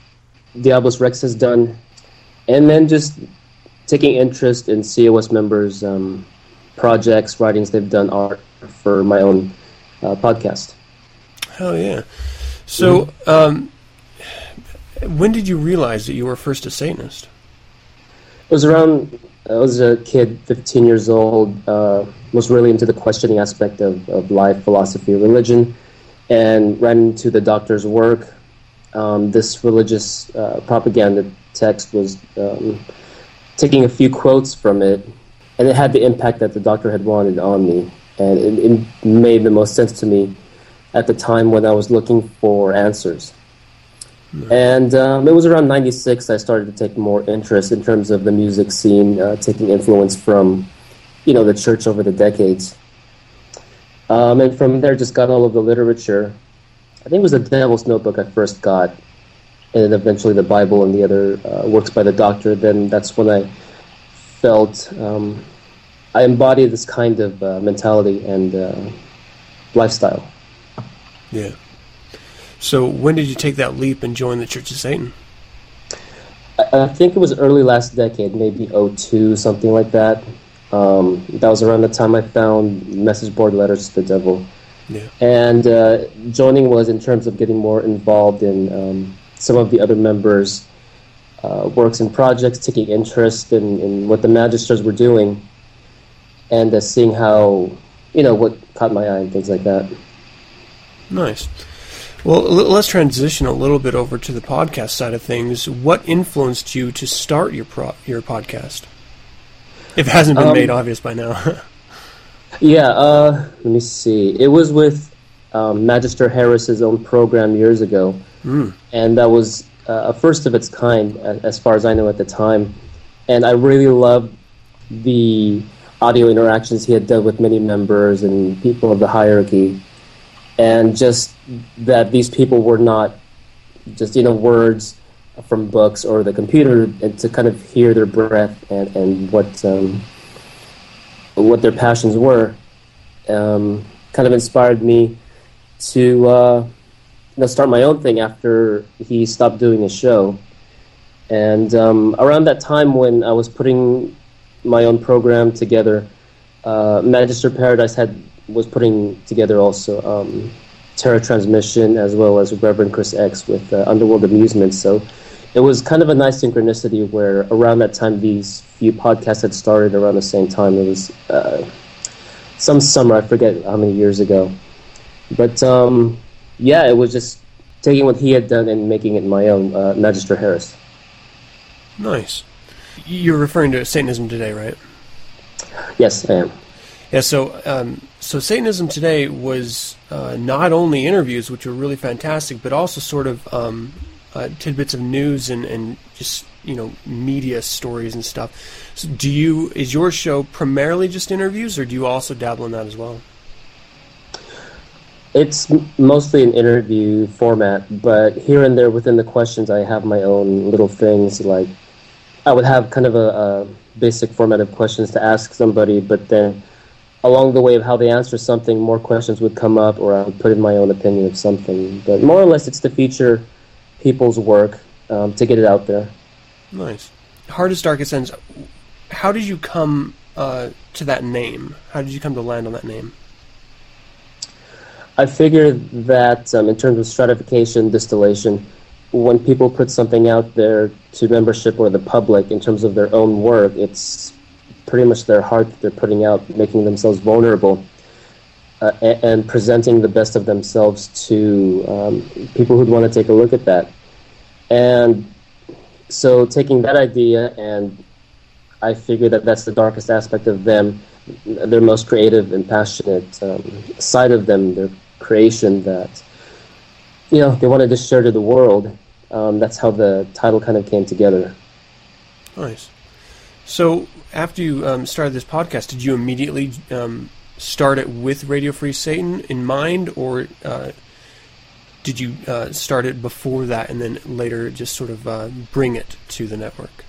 Diabolos Rex has done, and then just taking interest in COS members' um, projects, writings they've done, art for my own uh, podcast. Hell yeah! So, um, when did you realize that you were first a Satanist? It was around. I was a kid, 15 years old. Uh, was really into the questioning aspect of, of life, philosophy, religion, and ran into the doctor's work um, this religious uh, propaganda text was um, taking a few quotes from it, and it had the impact that the doctor had wanted on me, and it, it made the most sense to me at the time when I was looking for answers. And um, it was around 96 I started to take more interest in terms of the music scene, uh, taking influence from, you know, the church over the decades. Um, and from there, just got all of the literature. I think it was the Devil's Notebook I first got, and then eventually the Bible and the other uh, works by the Doctor. Then that's when I felt um, I embodied this kind of uh, mentality and uh, lifestyle. Yeah. So when did you take that leap and join the Church of Satan? I, I think it was early last decade, maybe 02, something like that. Um, that was around the time I found message board letters to the devil. Yeah. And uh, joining was in terms of getting more involved in um, some of the other members' uh, works and projects, taking interest in, in what the magisters were doing, and uh, seeing how, you know, what caught my eye and things like that. Nice. Well, let's transition a little bit over to the podcast side of things. What influenced you to start your pro- your podcast? If it hasn't been Um, made obvious by now. Yeah, uh, let me see. It was with um, Magister Harris's own program years ago, Mm. and that was uh, a first of its kind, as far as I know at the time. And I really loved the audio interactions he had done with many members and people of the hierarchy, and just that these people were not just you know words from books or the computer, and to kind of hear their breath and and what. Um, what their passions were, um, kind of inspired me to uh, you know, start my own thing after he stopped doing his show. And um, around that time when I was putting my own program together, uh, Magister Paradise had was putting together also um, Terror Transmission as well as Reverend Chris X with uh, Underworld Amusements. So it was kind of a nice synchronicity where around that time these few podcasts had started around the same time. It was uh, some summer, I forget how many years ago. But um, yeah, it was just taking what he had done and making it my own, uh, Magister Harris. nice. You're referring to Satanism today, right? Yes, I am. Yeah. So, um, so Satanism today was uh, not only interviews, which were really fantastic, but also sort of um, uh, tidbits of news and, and just you know media stories and stuff. So do you is your show primarily just interviews, or do you also dabble in that as well? It's mostly an interview format, but here and there within the questions, I have my own little things. Like, I would have kind of a, a basic format of questions to ask somebody, but then along the way of how they answer something, more questions would come up, or I would put in my own opinion of something. But more or less, it's to feature people's work um, to get it out there. Nice. HeArtist's darkest ends. How did you come uh, to that name? How did you come to land on that name? I figure that um, in terms of stratification, distillation, when people put something out there to membership or the public in terms of their own work, it's pretty much their heart that they're putting out, making themselves vulnerable, uh, and, presenting the best of themselves to um, people who'd want to take a look at that. And so, taking that idea, and I figure that that's the darkest aspect of them, their most creative and passionate um, side of them, their creation that you know they wanted to share to the world. Um, that's how the title kind of came together. Nice. So, after you um, started this podcast, did you immediately um, start it with Radio Free Satan in mind, or uh, did you uh, start it before that and then later just sort of uh, bring it to the network?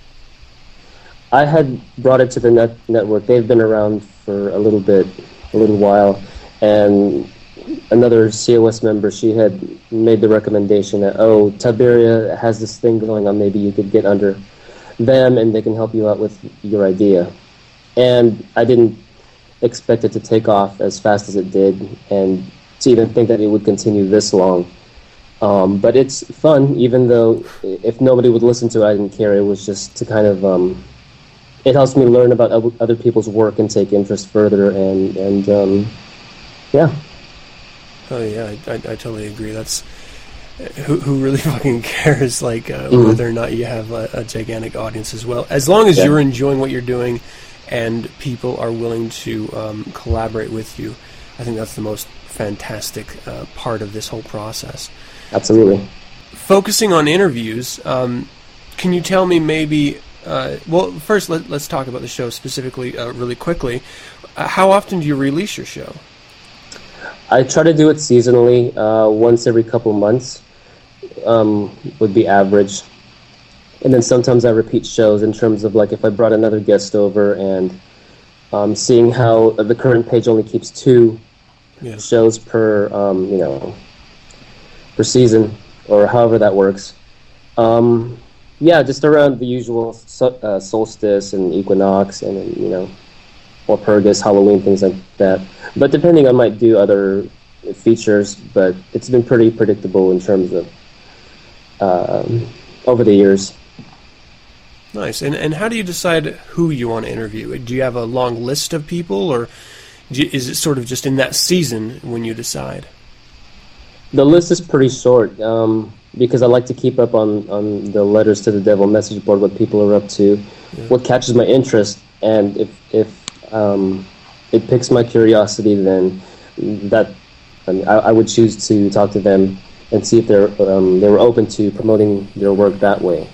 I had brought it to the net- network. They've been around for a little bit, a little while, and another COS member, she had made the recommendation that oh, Tiberia has this thing going on. Maybe you could get under them, and they can help you out with your idea. And I didn't expect it to take off as fast as it did, and to even think that it would continue this long. Um, but it's fun, even though if nobody would listen to it, I didn't care. It was just to kind of um, it helps me learn about other people's work and take interest further, and and um, yeah. Oh yeah, I, I, I totally agree. That's who, who really fucking cares, like uh, Mhm. whether or not you have a, a gigantic audience as well. As long as Yeah. you're enjoying what you're doing, and people are willing to um, collaborate with you, I think that's the most fantastic uh, part of this whole process. Absolutely. Focusing on interviews, um, can you tell me maybe? Uh, well, first let, let's talk about the show specifically, uh, really quickly. Uh, how often do you release your show? I try to do it seasonally, uh, once every couple months um, would be average. And then sometimes I repeat shows in terms of like if I brought another guest over and um, seeing how the current page only keeps two Yeah. shows per um, you know per season or however that works. Um, yeah, just around the usual so, uh, solstice and equinox and you know Walpurgis, Halloween, things like that. But depending, I might do other features. But it's been pretty predictable in terms of um, over the years. Nice. And and how do you decide who you want to interview? Do you have a long list of people, or you- is it sort of just in that season when you decide? The list is pretty short um, because I like to keep up on, on the letters to the devil message board, what people are up to, what catches my interest, and if if um, it picks my curiosity, then that I, mean, I, I would choose to talk to them and see if they're um, they were open to promoting their work that way.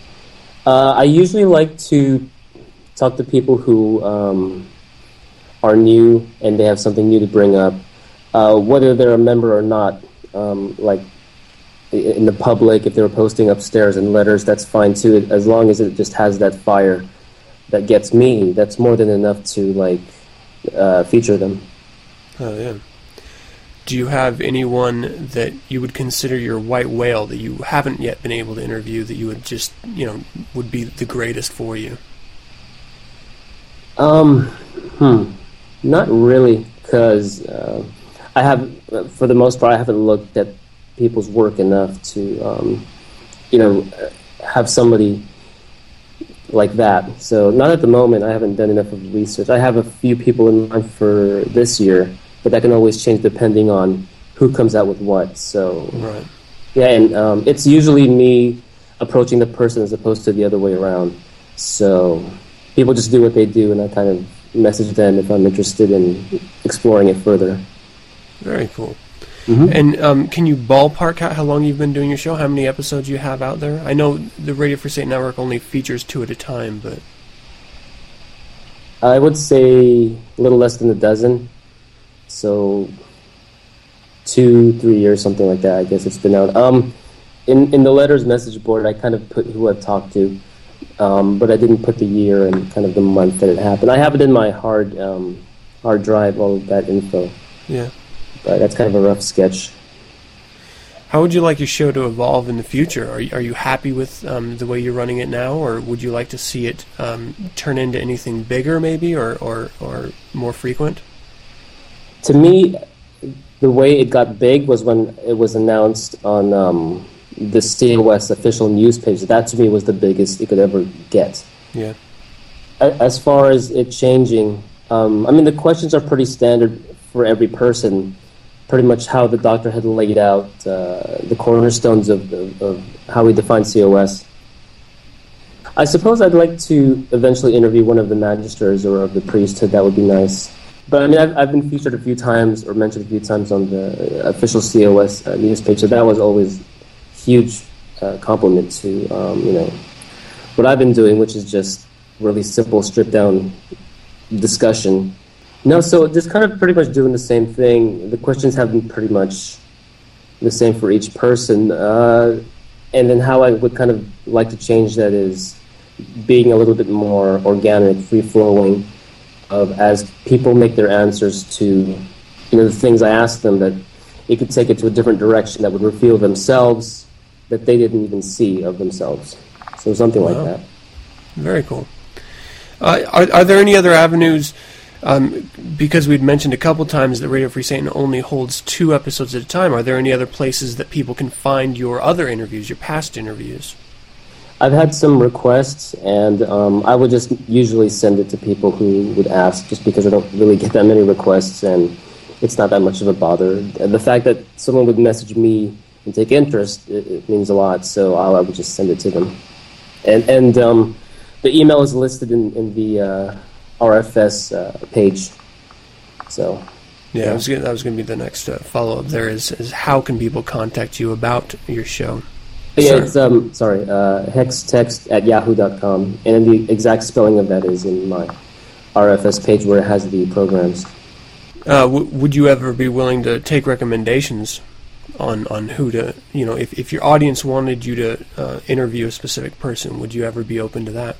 Uh, I usually like to talk to people who um, are new and they have something new to bring up, uh, whether they're a member or not. Um, like in the public, if they were posting upstairs in letters, that's fine too, as long as it just has that fire that gets me. That's more than enough to like uh, feature them. Oh yeah. Do you have anyone that you would consider your white whale that you haven't yet been able to interview that you would just you know would be the greatest for you? Um, hmm, not really, because uh, I have, for the most part, I haven't looked at people's work enough to, um, you know, uh, have somebody like that. So not at the moment. I haven't done enough of research. I have a few people in mind for this year, but that can always change depending on who comes out with what. So Right. yeah, and um, it's usually me approaching the person as opposed to the other way around. So people just do what they do, and I kind of message them if I'm interested in exploring it further. Very cool. Mhm. And um, can you ballpark how long you've been doing your show? How many episodes you have out there? I know the Radio Free Satan Network only features two at a time, but I would say a little less than a dozen. So two, three years, something like that. I guess it's been out. Um, in in the letters message board, I kind of put who I've talked to, um, but I didn't put the year and kind of the month that it happened. I have it in my hard um, hard drive, all of that info. yeah. But that's kind of a rough sketch. How would you like your show to evolve in the future? Are you, are you happy with um, the way you're running it now, or would you like to see it um, turn into anything bigger, maybe, or, or, or more frequent? To me, the way it got big was when it was announced on um, the COS official news page. That to me was the biggest it could ever get. Yeah. As far as it changing, um, I mean, the questions are pretty standard for every person. Pretty much how the doctor had laid out uh, the cornerstones of, of, of how we define COS. I suppose I'd like to eventually interview one of the magisters or of the priesthood. That would be nice. But I mean, I've, I've been featured a few times or mentioned a few times on the official COS uh, news page, so that was always huge uh, compliment to um, you know what I've been doing, which is just really simple, stripped down discussion. No, so just kind of pretty much doing the same thing. The questions have been pretty much the same for each person. Uh, and then how I would kind of like to change that is being a little bit more organic, free flowing, of as people make their answers to you know the things I ask them that it could take it to a different direction that would reveal themselves that they didn't even see of themselves. So something like that. Very cool. Uh, are, are there any other avenues? Um, because we'd mentioned a couple times that Radio Free Satan only holds two episodes at a time. Are there any other places that people can find your other interviews, your past interviews? I've had some requests, and um, I would just usually send it to people who would ask, just because I don't really get that many requests, and it's not that much of a bother. The fact that someone would message me and take interest, it, it means a lot. So I would just send it to them. And and um, the email is listed in in the uh, RFS uh, page. So Yeah, That, was gonna, that was going to be the next uh, follow up. There is is how can people contact you about your show? Yeah, Sir. it's um sorry, uh, hextext at yahoo.com, and then the exact spelling of that is in my RFS page where it has the programs. Uh, w- would you ever be willing to take recommendations on on who to you know if if your audience wanted you to uh, interview a specific person, would you ever be open to that?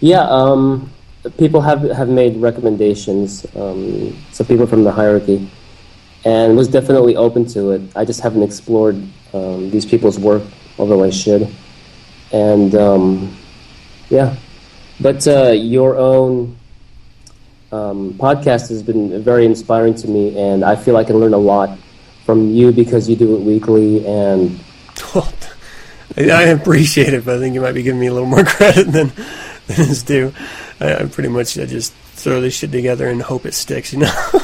Yeah, um, people have have made recommendations. Um, some people from the hierarchy, and was definitely open to it. I just haven't explored um, these people's work, although I should. And um, yeah, but uh, your own um, podcast has been very inspiring to me, and I feel I can learn a lot from you because you do it weekly and. I, I appreciate it, but I think you might be giving me a little more credit than than is due. I, I pretty much I just throw this shit together and hope it sticks, you know.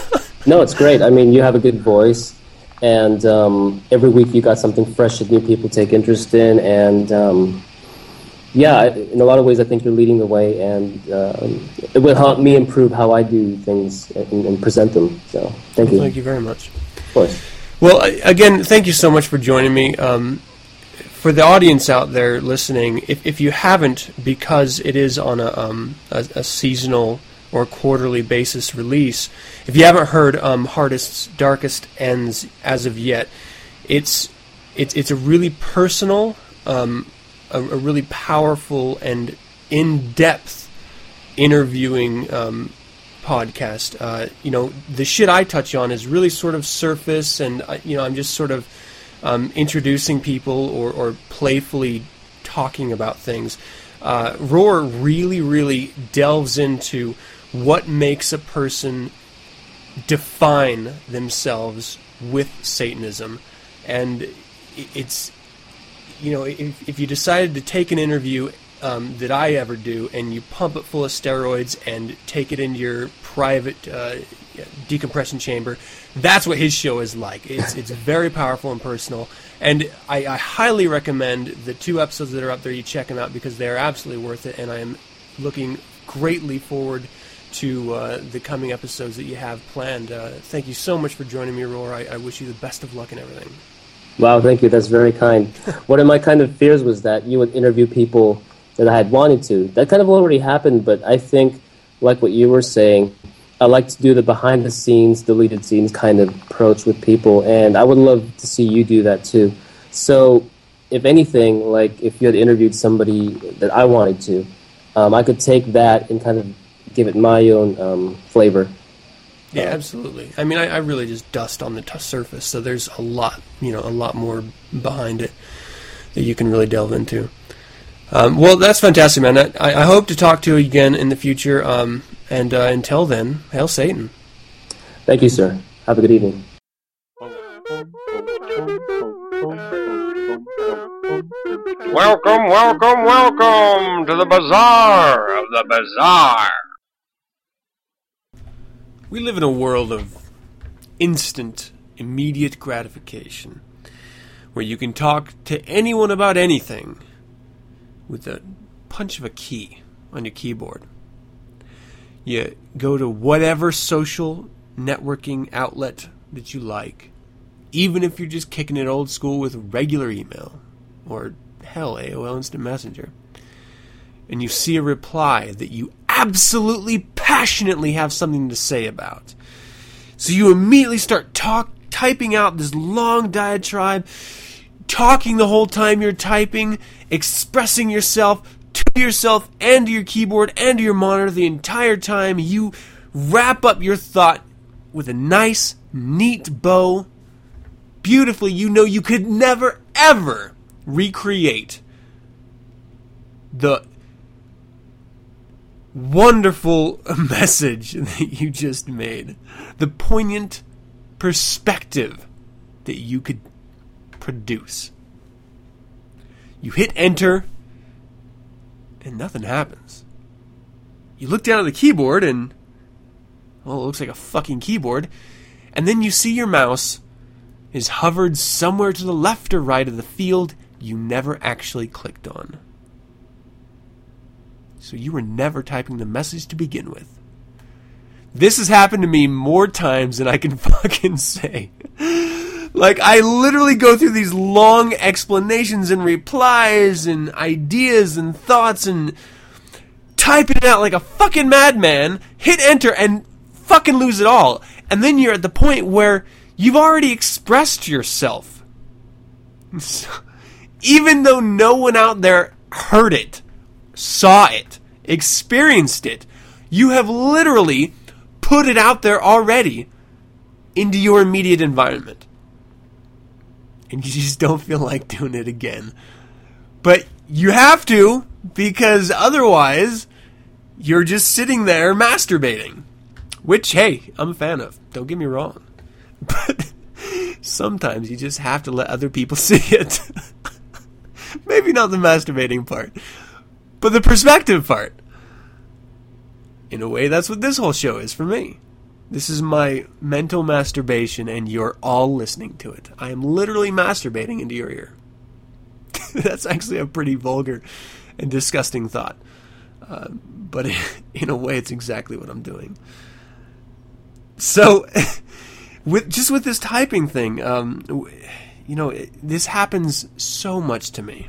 No, it's great. I mean, you have a good voice, and um, every week you got something fresh that new people take interest in, and um, yeah, in a lot of ways, I think you're leading the way, and um, it will help me improve how I do things and, and present them. So, thank you. Thank you very much. Of course. Well, again, thank you so much for joining me. Um, for the audience out there listening, if, if you haven't, because it is on a, um, a, a seasonal or quarterly basis release, if you haven't heard um, HeArtist's Darkest Ends as of yet, it's it's it's a really personal, um, a, a really powerful and in depth interviewing um, podcast. Uh, you know, the shit I touch on is really sort of surface, and uh, you know, I'm just sort of um, introducing people or, or playfully talking about things. Uh, Roar really, really delves into what makes a person define themselves with Satanism, and it's you know if, if you decided to take an interview um, that I ever do and you pump it full of steroids and take it into your private uh, decompression chamber, that's what his show is like. It's it's very powerful and personal, and I, I highly recommend the two episodes that are up there. You check them out because they are absolutely worth it, and I am looking greatly forward to uh, the coming episodes that you have planned. Uh, thank you so much for joining me, Roar. I, I wish you the best of luck in everything. Wow, thank you. That's very kind. One of my kind of fears was that you would interview people that I had wanted to. That kind of already happened, but I think, like what you were saying, I like to do the behind the scenes, deleted scenes kind of approach with people, and I would love to see you do that too. So, if anything, like if you had interviewed somebody that I wanted to, um, I could take that and kind of give it my own um, flavor. Yeah, absolutely. I mean, I, I really just dust on the t- surface, so there's a lot, you know, a lot more behind it that you can really delve into. Um, well, that's fantastic, man. I, I hope to talk to you again in the future. Um, and uh, until then, hail Satan. Thank you, sir. Have a good evening. Welcome, welcome, welcome to the bazaar of the bazaar. We live in a world of instant, immediate gratification, where you can talk to anyone about anything with a punch of a key on your keyboard. You go to whatever social networking outlet that you like, even if you're just kicking it old school with regular email or hell, AOL Instant Messenger, and you see a reply that you absolutely passionately have something to say about. So you immediately start talk typing out this long diatribe, talking the whole time you're typing, expressing yourself to yourself and to your keyboard and to your monitor the entire time. You wrap up your thought with a nice, neat bow. Beautifully, you know you could never, ever recreate the wonderful message that you just made, the poignant perspective that you could produce. You hit enter, and nothing happens. You look down at the keyboard, and well, it looks like a fucking keyboard, and then you see your mouse is hovered somewhere to the left or right of the field you never actually clicked on. So you were never typing the message to begin with. This has happened to me more times than I can fucking say. Like, I literally go through these long explanations and replies and ideas and thoughts and type it out like a fucking madman, hit enter, and fucking lose it all. And then you're at the point where you've already expressed yourself. even though no one out there heard it, saw it, experienced it, you have literally put it out there already into your immediate environment. And you just don't feel like doing it again. But you have to, because otherwise, you're just sitting there masturbating. Which, hey, I'm a fan of. Don't get me wrong. But sometimes you just have to let other people see it. Maybe not the masturbating part, but the perspective part. In a way, that's what this whole show is for me. This is my mental masturbation, and you're all listening to it. I am literally masturbating into your ear. that's actually a pretty vulgar and disgusting thought. Uh, but in a way, it's exactly what I'm doing. So, with just with this typing thing, um, you know, it, this happens so much to me,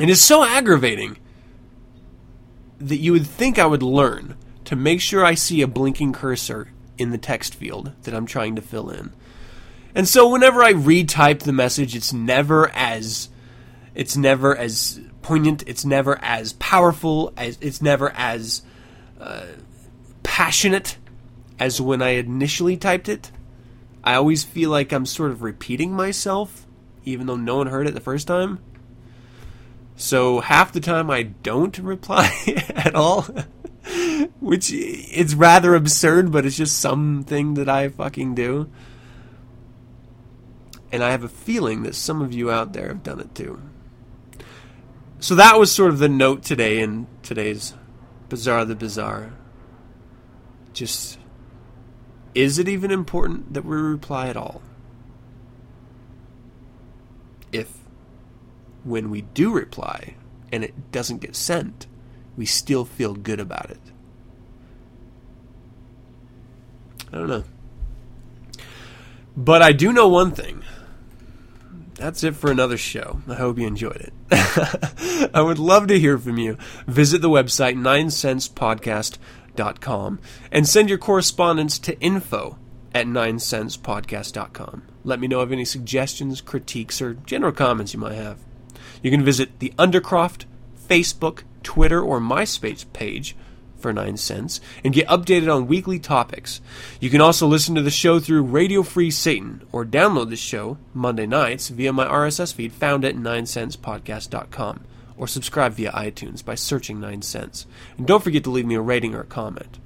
and it's so aggravating that you would think I would learn to make sure I see a blinking cursor in the text field that I'm trying to fill in. And so whenever I retype the message, it's never as it's never as poignant, it's never as powerful, as it's never as uh, passionate as when I initially typed it. I always feel like I'm sort of repeating myself, even though no one heard it the first time. So half the time I don't reply at all, which it's rather absurd, but it's just something that I fucking do. And I have a feeling that some of you out there have done it too. So that was sort of the note today in today's Bizarre the Bizarre. Just, is it even important that we reply at all? If when we do reply and it doesn't get sent, we still feel good about it. I don't know. But I do know one thing. That's it for another show. I hope you enjoyed it. I would love to hear from you. Visit the website 9centspodcast.com and send your correspondence to info at 9centspodcast.com. Let me know of any suggestions, critiques, or general comments you might have. You can visit the Undercroft Facebook, Twitter, or MySpace page for 9 cents and get updated on weekly topics. You can also listen to the show through Radio Free Satan or download the show Monday nights via my RSS feed found at 9centspodcast.com or subscribe via iTunes by searching 9 cents. And don't forget to leave me a rating or a comment.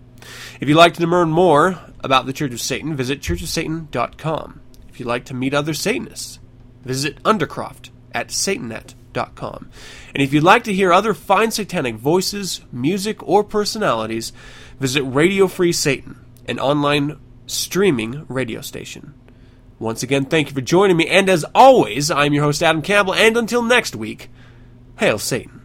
If you'd like to learn more about the Church of Satan, visit churchofsatan.com. If you'd like to meet other Satanists, visit Undercroft at satanet.com. And if you'd like to hear other fine satanic voices, music, or personalities, visit Radio Free Satan, an online streaming radio station. Once again, thank you for joining me, and as always, I'm your host, Adam Campbell, and until next week, hail Satan.